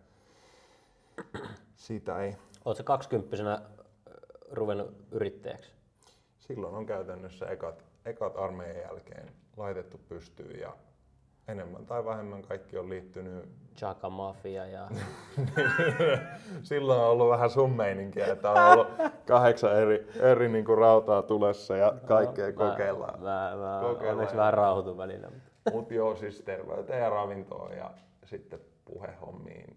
siitä ei, sä kaksikymppisenä äh, ruvennut yrittäjäksi? silloin on käytännössä ekat, ekat armeijan jälkeen laitettu pystyyn ja enemmän tai vähemmän kaikki on liittynyt Chaka Mafia ja Silloin on ollut vähän sun meininkiä, että on ollut kahdeksan eri, eri niin kuin rautaa tulessa ja kaikkea mä, kokeillaan. Mä, mä Kokeillaan onneksi vähän rauhoitun välillä. mutta- Mutta joo, siis terveyteen ja ravintoon ja sitten puhehommiin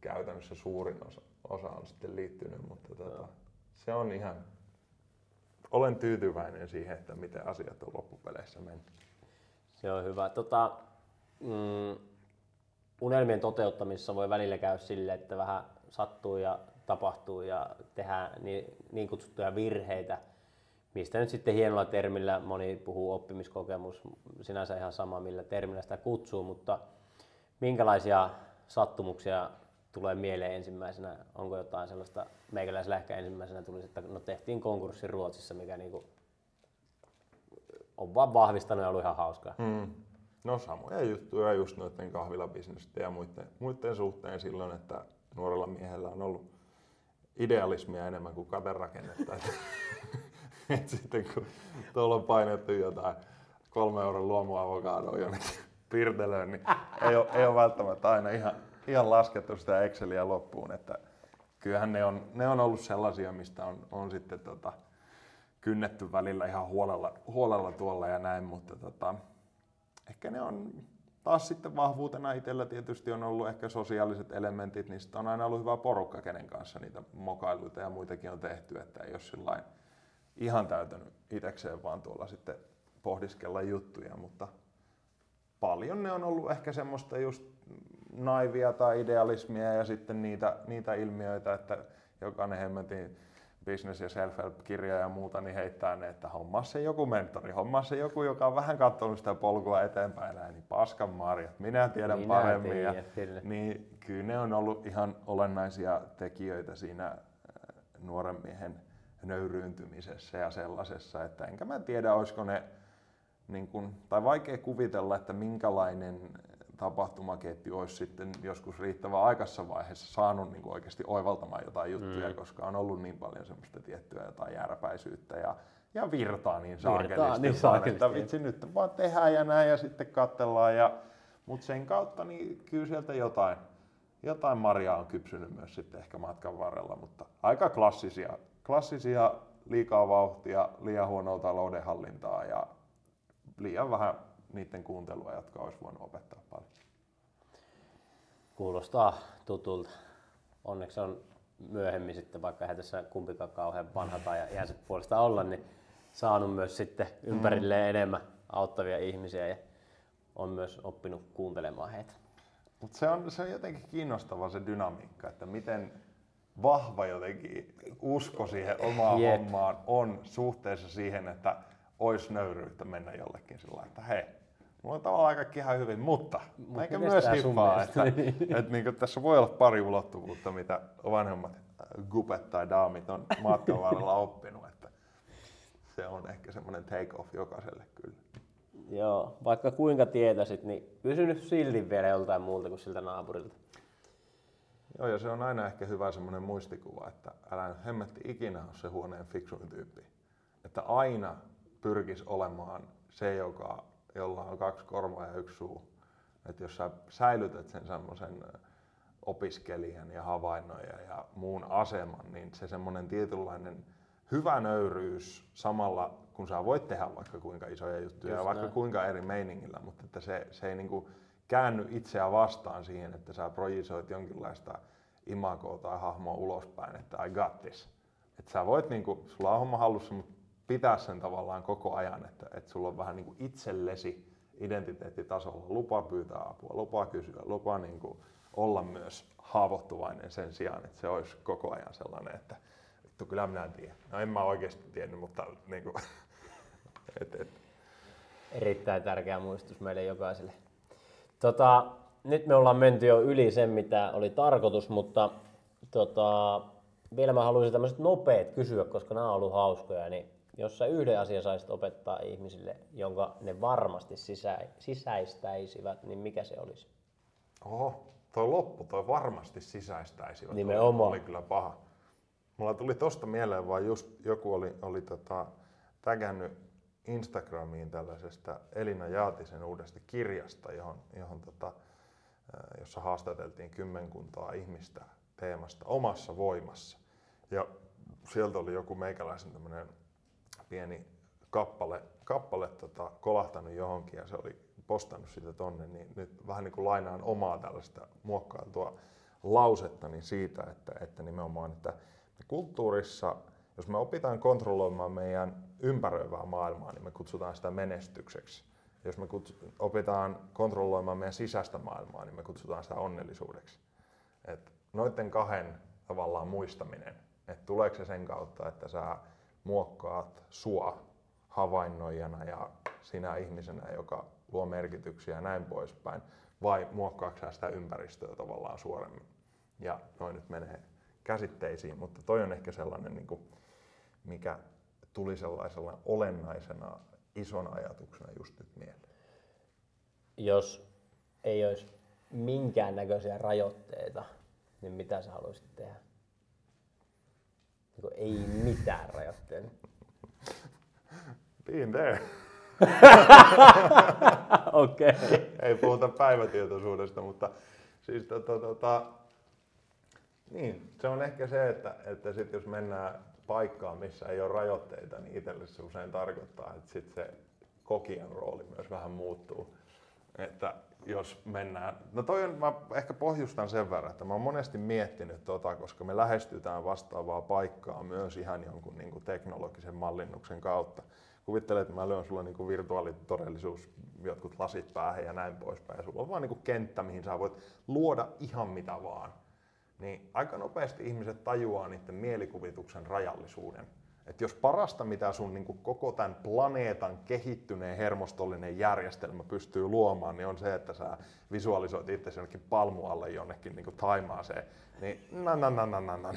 käytännössä suurin osa, osa on sitten liittynyt, mutta tota, se on ihan, olen tyytyväinen siihen, että miten asiat on loppupeleissä mennyt. Se on hyvä. Tota, mm, unelmien toteuttamisessa voi välillä käydä sille, että vähän sattuu ja tapahtuu ja tehdään niin, niin kutsuttuja virheitä, mistä nyt sitten hienolla termillä moni puhuu oppimiskokemus, sinänsä ihan sama millä termillä sitä kutsuu, mutta minkälaisia sattumuksia tulee mieleen ensimmäisenä? Onko jotain sellaista, meikäläisellä ehkä ensimmäisenä tulisi, että no tehtiin konkurssi Ruotsissa, mikä niinku on vaan vahvistanut ja ollut ihan hauskaa. Mm. No samoja juttuja just noiden kahvilabisnesten ja muiden, muiden suhteen silloin, että nuorella miehellä on ollut idealismia enemmän kuin katerakennetta. Et, et sitten kun tuolla on painettu jotain kolme euron luomuavokadoa jonnekin pirtelöön, niin ei ole, ei ole välttämättä aina ihan, ihan laskettu sitä Exceliä loppuun. Että kyllähän ne on, ne on ollut sellaisia, mistä on, on sitten tota, kynnetty välillä ihan huolella, huolella tuolla ja näin, mutta tota, ehkä ne on taas sitten vahvuutena itsellä. Tietysti on ollut ehkä sosiaaliset elementit, niin on aina ollut hyvä porukka, kenen kanssa niitä mokailuita ja muitakin on tehty, että ei ole sillain ihan täytänyt itsekseen vaan tuolla sitten pohdiskella juttuja, mutta paljon ne on ollut ehkä semmoista just naivia tai idealismia ja sitten niitä, niitä ilmiöitä, että jokainen hemmetin business- ja self-help-kirja ja muuta, niin heittää ne, että hommaa se joku mentori, hommaa se joku, joka on vähän katsonut sitä polkua eteenpäin, näin, niin paskan marjat, minä tiedän Minä paremmin. Ja, niin kyllä ne on ollut ihan olennaisia tekijöitä siinä äh, nuoren miehen nöyryyntymisessä ja sellaisessa, että enkä mä tiedä, olisiko ne, niin kun, tai vaikea kuvitella, että minkälainen tapahtumaketju olisi sitten joskus riittävän aikaisessa vaiheessa saanut niin kuin oikeasti oivaltamaan jotain juttuja, mm. koska on ollut niin paljon semmoista tiettyä jotain järpäisyyttä ja, ja virtaa niin saakelisti, Virtaa niin vaan, että vitsi nyt vaan tehdään ja näin ja sitten katsellaan. Ja, mutta sen kautta niin kyllä sieltä jotain, jotain marjaa on kypsynyt myös sitten ehkä matkan varrella, mutta aika klassisia, klassisia liikaa vauhtia, liian huonoa taloudenhallintaa ja liian vähän niiden kuuntelua, jotka olisi voinut opettaa paljon. Kuulostaa tutulta. Onneksi on myöhemmin sitten, vaikka eihän tässä kumpikaan kauhean vanha tai iänsä puolesta olla, niin saanut myös sitten ympärilleen mm. enemmän auttavia ihmisiä ja on myös oppinut kuuntelemaan heitä. Mutta se on, se on jotenkin kiinnostava se dynamiikka, että miten, vahva jotenkin usko siihen omaan Jep. hommaan on suhteessa siihen, että olisi nöyryyttä mennä jollekin sillä että hei, mulla on tavallaan kaikki ihan hyvin, mutta Mut eikä myös hiffaa, mielestä? että, että niin tässä voi olla pari ulottuvuutta, mitä vanhemmat äh, gupet tai daamit on matkan varrella oppinut, että se on ehkä semmoinen take off jokaiselle kyllä. Joo, vaikka kuinka tietäisit, niin kysy nyt silti vielä joltain muulta kuin siltä naapurilta. Joo, ja se on aina ehkä hyvä semmoinen muistikuva, että älä hemmetti ikinä ole se huoneen fiksuin tyyppi. Että aina pyrkis olemaan se, joka, jolla on kaksi korvaa ja yksi suu. Että jos sä säilytät sen semmoisen opiskelijan ja havainnoja ja muun aseman, niin se semmoinen tietynlainen hyvä nöyryys samalla, kun sä voit tehdä vaikka kuinka isoja juttuja Just ja vaikka näin. kuinka eri meiningillä, mutta että se, se ei niinku käänny itseä vastaan siihen, että sä projisoit jonkinlaista imagoa tai hahmoa ulospäin, että I got this. Että sä voit, niinku, sulla on homma hallussa, mutta pitää sen tavallaan koko ajan, että, että sulla on vähän niinku itsellesi identiteettitasolla lupa pyytää apua, lupa kysyä, lupa niinku olla myös haavoittuvainen sen sijaan, että se olisi koko ajan sellainen, että vittu kyllä minä en tiedä. No en mä oikeasti tiennyt, mutta niinku, et, et, Erittäin tärkeä muistutus meille jokaiselle. Tota, nyt me ollaan menty jo yli sen, mitä oli tarkoitus, mutta tota, vielä mä haluaisin tämmöiset nopeat kysyä, koska nämä on ollut hauskoja. Niin jos sä yhden asian saisit opettaa ihmisille, jonka ne varmasti sisä, sisäistäisivät, niin mikä se olisi? Oho, toi loppu, toi varmasti sisäistäisi. Nimenomaan. Oli kyllä paha. Mulla tuli tosta mieleen vaan just joku oli, oli tota, tägännyt Instagramiin tällaisesta Elina Jaatisen uudesta kirjasta, johon, johon tota, ää, jossa haastateltiin kymmenkuntaa ihmistä teemasta omassa voimassa. Ja sieltä oli joku meikäläisen tämmöinen pieni kappale, kappale tota, kolahtanut johonkin ja se oli postannut sitä tonne, niin nyt vähän niin kuin lainaan omaa tällaista muokkailtua lausettani siitä, että, että nimenomaan, että kulttuurissa, jos me opitaan kontrolloimaan meidän ympäröivää maailmaa, niin me kutsutaan sitä menestykseksi. Jos me opitaan kontrolloimaan meidän sisäistä maailmaa, niin me kutsutaan sitä onnellisuudeksi. Et noiden kahden tavallaan muistaminen, että tuleeko se sen kautta, että sä muokkaat sua havainnoijana ja sinä ihmisenä, joka luo merkityksiä ja näin poispäin, vai muokkaako sä sitä ympäristöä tavallaan suoremmin. Ja noin nyt menee käsitteisiin, mutta toi on ehkä sellainen, niin kuin, mikä tuli sellaisella olennaisena ison ajatuksena just nyt mieleen. Jos ei olisi minkäännäköisiä rajoitteita, niin mitä sä haluaisit tehdä? Niin ei mitään rajoitteita. Been there. Okei. Okay. ei puhuta päivätietoisuudesta, mutta siis tota, tota, niin, se on ehkä se, että, että sit jos mennään paikkaan, missä ei ole rajoitteita, niin itselle se usein tarkoittaa, että sit se kokijan rooli myös vähän muuttuu. Että jos mennään, no toi on, mä ehkä pohjustan sen verran, että mä oon monesti miettinyt tota, koska me lähestytään vastaavaa paikkaa myös ihan jonkun niin kuin teknologisen mallinnuksen kautta. Kuvittele, että mä lyön sulle niin kuin virtuaalitodellisuus, jotkut lasit päähän ja näin poispäin. Sulla on vaan niin kuin kenttä, mihin sä voit luoda ihan mitä vaan. Niin aika nopeasti ihmiset tajuaa niiden mielikuvituksen rajallisuuden. Että jos parasta, mitä sun niin kuin koko tämän planeetan kehittyneen hermostollinen järjestelmä pystyy luomaan, niin on se, että sä visualisoit itse jonnekin palmualle jonnekin niin kuin Taimaaseen. Niin na na na na na na.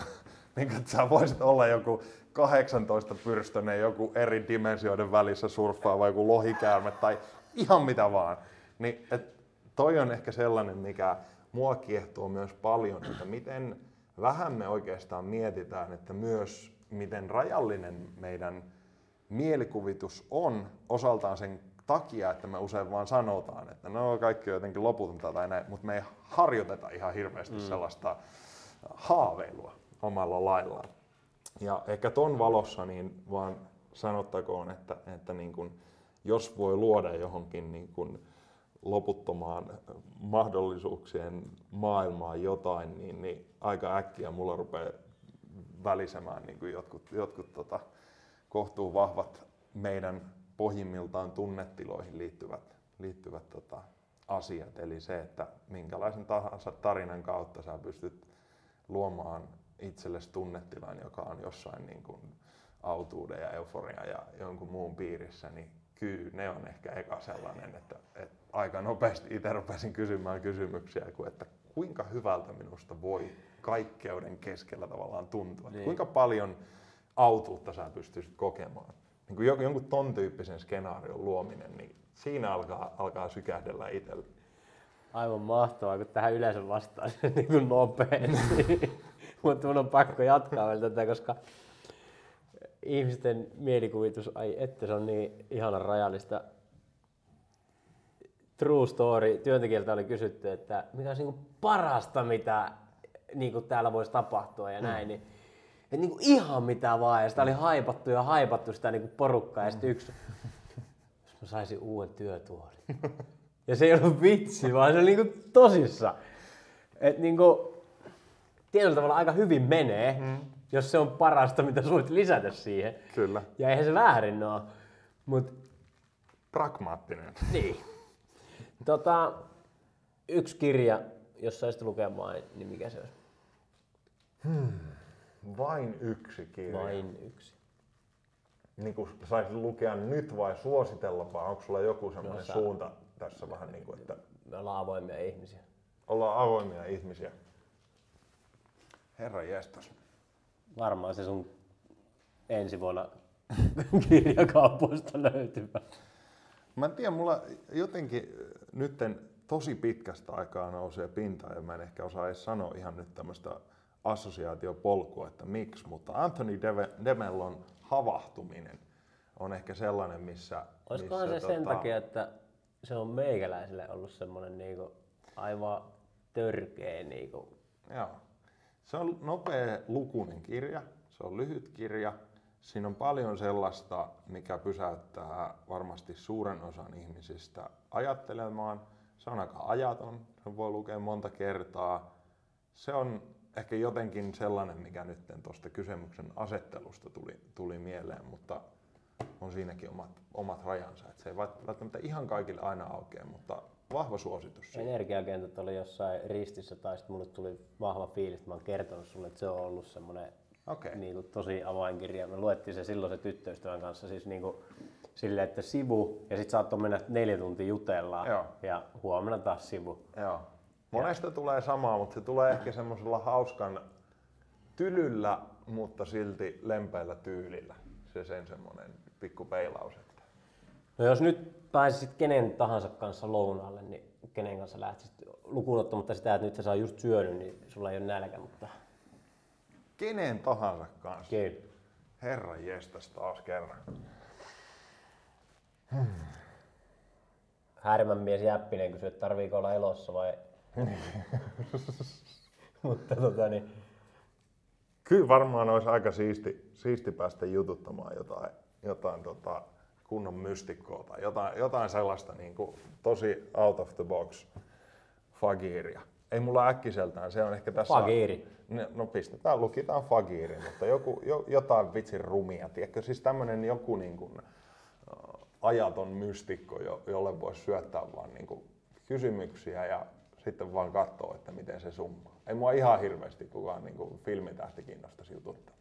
Niin kuin, että sä voisit olla joku 18 pyrstönen, joku eri dimensioiden välissä surffaava joku lohikäärme tai ihan mitä vaan. Niin, et toi on ehkä sellainen, mikä mua kiehtoo myös paljon, että miten vähän me oikeastaan mietitään, että myös miten rajallinen meidän mielikuvitus on osaltaan sen takia, että me usein vaan sanotaan, että no kaikki on jotenkin loputonta tai näin, mutta me ei harjoiteta ihan hirveästi mm. sellaista haaveilua omalla laillaan. Ja ehkä ton valossa niin vaan sanottakoon, että, että niin kun, jos voi luoda johonkin niin kun loputtomaan mahdollisuuksien maailmaan jotain, niin, niin aika äkkiä mulla rupeaa välisemään niin kuin jotkut, jotkut tota, kohtuu vahvat meidän pohjimmiltaan tunnetiloihin liittyvät, liittyvät tota, asiat. Eli se, että minkälaisen tahansa tarinan kautta sä pystyt luomaan itsellesi tunnetilan, joka on jossain niin kuin autuuden ja euforian ja jonkun muun piirissä, niin kyllä ne on ehkä eka sellainen, että, että aika nopeasti itse rupesin kysymään kysymyksiä, kuin että kuinka hyvältä minusta voi kaikkeuden keskellä tavallaan tuntua. Niin. Kuinka paljon autuutta sä pystyisit kokemaan. Niin kuin jonkun ton tyyppisen skenaarion luominen, niin siinä alkaa, alkaa sykähdellä itselle. Aivan mahtavaa, kun tähän yleensä vastaan niin kuin nopeasti. Mutta mun on pakko jatkaa vielä tätä, koska ihmisten mielikuvitus, ai että se on niin ihana rajallista. True story, työntekijältä oli kysytty, että mikä olisi niin parasta, mitä niin kuin täällä voisi tapahtua ja näin. Mm. Niin, että niin kuin ihan mitä vaan, ja sitä oli haipattu ja haipattu sitä niin kuin porukkaa, ja sitten yksi, jos mä saisin uuden työtuolin. Ja se ei ollut vitsi, vaan se oli niin kuin tosissa. Että niin kuin, tietyllä tavalla aika hyvin menee, mm. jos se on parasta, mitä sä voit lisätä siihen. Kyllä. Ja eihän se väärin ole. Mut, Pragmaattinen. Niin. Tota, yksi kirja, jos saisit lukemaan, niin mikä se olisi? Hmm. Vain yksi kirja. Vain yksi. Niin kuin saisit lukea nyt vai suositella, vai onko sulla joku semmoinen no, suunta tässä vähän niin kuin, että... Me ollaan avoimia ihmisiä. Ollaan avoimia ihmisiä. Herra jestas. Varmaan se sun ensi vuonna kirjakaupoista löytyvä. Mä en tiedä, mulla jotenkin nytten tosi pitkästä aikaa nousee pintaan ja mä en ehkä osaa edes sanoa ihan nyt tämmöistä assosiaatiopolkua, että miksi, mutta Anthony Demellon havahtuminen on ehkä sellainen, missä... Olisikohan missä, se sen tota... takia, että se on meikäläisille ollut semmoinen niinku aivan törkeä niinku... Joo. Se on nopea lukunen kirja, se on lyhyt kirja, siinä on paljon sellaista, mikä pysäyttää varmasti suuren osan ihmisistä ajattelemaan. Se on aika ajaton, sen voi lukea monta kertaa. Se on ehkä jotenkin sellainen, mikä nyt tuosta kysymyksen asettelusta tuli, tuli mieleen, mutta on siinäkin omat, omat rajansa. Et se ei välttämättä ihan kaikille aina aukea, mutta vahva suositus. Energiakentät oli jossain ristissä tai sitten mulle tuli vahva fiilis, että mä oon kertonut sulle, että se on ollut semmoinen okay. niin kuin, tosi avainkirja. Me luettiin se silloin se tyttöystävän kanssa siis niin kuin, silleen, että sivu ja sitten saattoi mennä neljä tuntia jutellaan Joo. ja huomenna taas sivu. Joo. Monesta ja. tulee samaa, mutta se tulee ehkä semmoisella hauskan tylyllä, mutta silti lempeällä tyylillä. Se sen semmoinen pikku peilaus. Että... No jos nyt pääsisit kenen tahansa kanssa lounaalle, niin kenen kanssa lähtisit lukuun ottamatta sitä, että nyt sä saa just syönyt, niin sulla ei ole nälkä, mutta... Kenen tahansa kanssa? Kyllä. Herra jestas taas kerran. Hmm. Härmän mies Jäppinen kysyi, että tarviiko olla elossa vai... mutta tota niin... Kyllä varmaan olisi aika siisti, siisti päästä jututtamaan jotain jotain tota, kunnon mystikkoa tai jotain, jotain sellaista niin kuin, tosi out of the box fagiiria. Ei mulla äkkiseltään, se on ehkä tässä... Fagiiri. No pistetään, lukitaan fagiiri, mutta joku, jo, jotain vitsin rumia, tiedätkö? Siis tämmönen joku niin kuin, ajaton mystikko, jo, jolle voisi syöttää vaan niin kuin, kysymyksiä ja sitten vaan katsoa, että miten se summaa. Ei mua ihan hirveästi kukaan niin kuin, filmitähti kiinnostaisi jututtaa.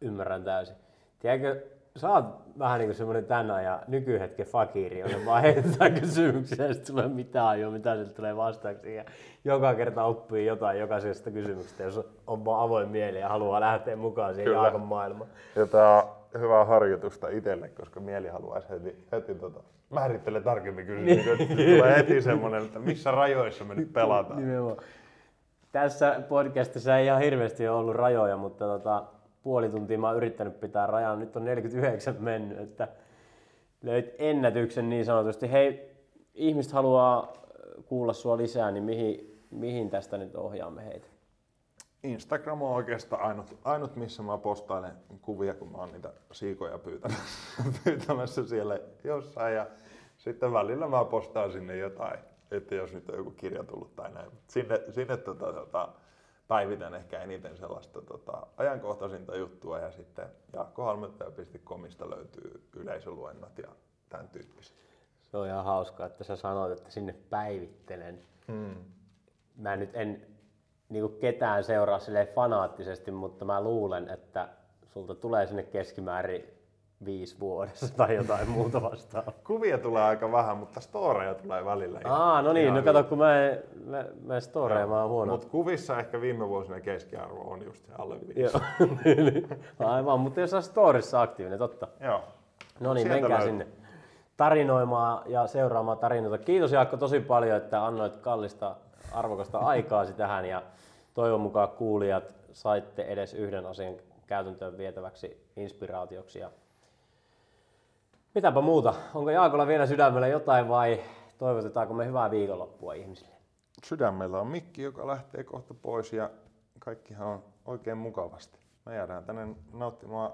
Ymmärrän täysin. Tiedätkö, sä oot vähän niin kuin semmoinen tän ajan nykyhetken fakiri, jolle vaan heitetään kysymyksiä ja sitten tulee mitään ajoa, mitä sieltä tulee vastauksia. Ja joka kerta oppii jotain jokaisesta kysymyksestä, jos on vaan avoin mieli ja haluaa lähteä mukaan siihen Jaakon maailmaan. Ja on hyvää harjoitusta itselle, koska mieli haluaisi heti, heti tota, määrittele tarkemmin kysymyksiä. Niin. Tulee heti semmoinen, että missä rajoissa me nyt pelataan. Nimenomaan. Tässä podcastissa ei ihan hirveästi ole ollut rajoja, mutta tota, puoli tuntia mä oon yrittänyt pitää rajan, nyt on 49 mennyt, että löit ennätyksen niin sanotusti. Hei, ihmiset haluaa kuulla sua lisää, niin mihin, mihin tästä nyt ohjaamme heitä? Instagram on oikeastaan ainut, ainut, missä mä postailen kuvia, kun mä oon niitä siikoja pyytämässä, pyytämässä siellä jossain. Ja sitten välillä mä postaan sinne jotain, että jos nyt on joku kirja tullut tai näin. Sinne, sinne tota, tota, päivitän ehkä eniten sellaista tota, ajankohtaisinta juttua ja sitten jaakkohalmettaja.comista löytyy yleisöluennot ja tämän tyyppiset. Se on ihan hauskaa, että sä sanoit, että sinne päivittelen. Hmm. Mä nyt en niin kuin ketään seuraa silleen fanaattisesti, mutta mä luulen, että sulta tulee sinne keskimäärin viisi vuodessa tai jotain muuta vastaavaa. Kuvia tulee aika vähän, mutta storeja tulee välillä. ihan- Aa, no niin, no kato, kun mä en, mä, mä en storeja, mä oon huono. Mutta kuvissa ehkä viime vuosina keskiarvo on just se alle viisi. Joo, aivan, mutta jos on storissa aktiivinen, totta. Joo. No niin, menkää löytyy. sinne tarinoimaan ja seuraamaan tarinoita. Kiitos Jaakko tosi paljon, että annoit kallista arvokasta aikaasi tähän ja toivon mukaan kuulijat saitte edes yhden asian käytäntöön vietäväksi inspiraatioksi. Ja mitäpä muuta? Onko Jaakolla vielä sydämellä jotain vai toivotetaanko me hyvää viikonloppua ihmisille? Sydämellä on mikki, joka lähtee kohta pois ja kaikkihan on oikein mukavasti. Me jäädään tänne nauttimaan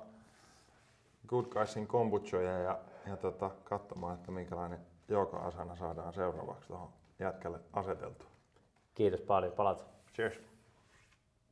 Good Guysin kombuchoja ja, ja tota, katsomaan, että minkälainen joka asana saadaan seuraavaksi tuohon jätkälle aseteltua. Kiitos paljon, palataan. Cheers!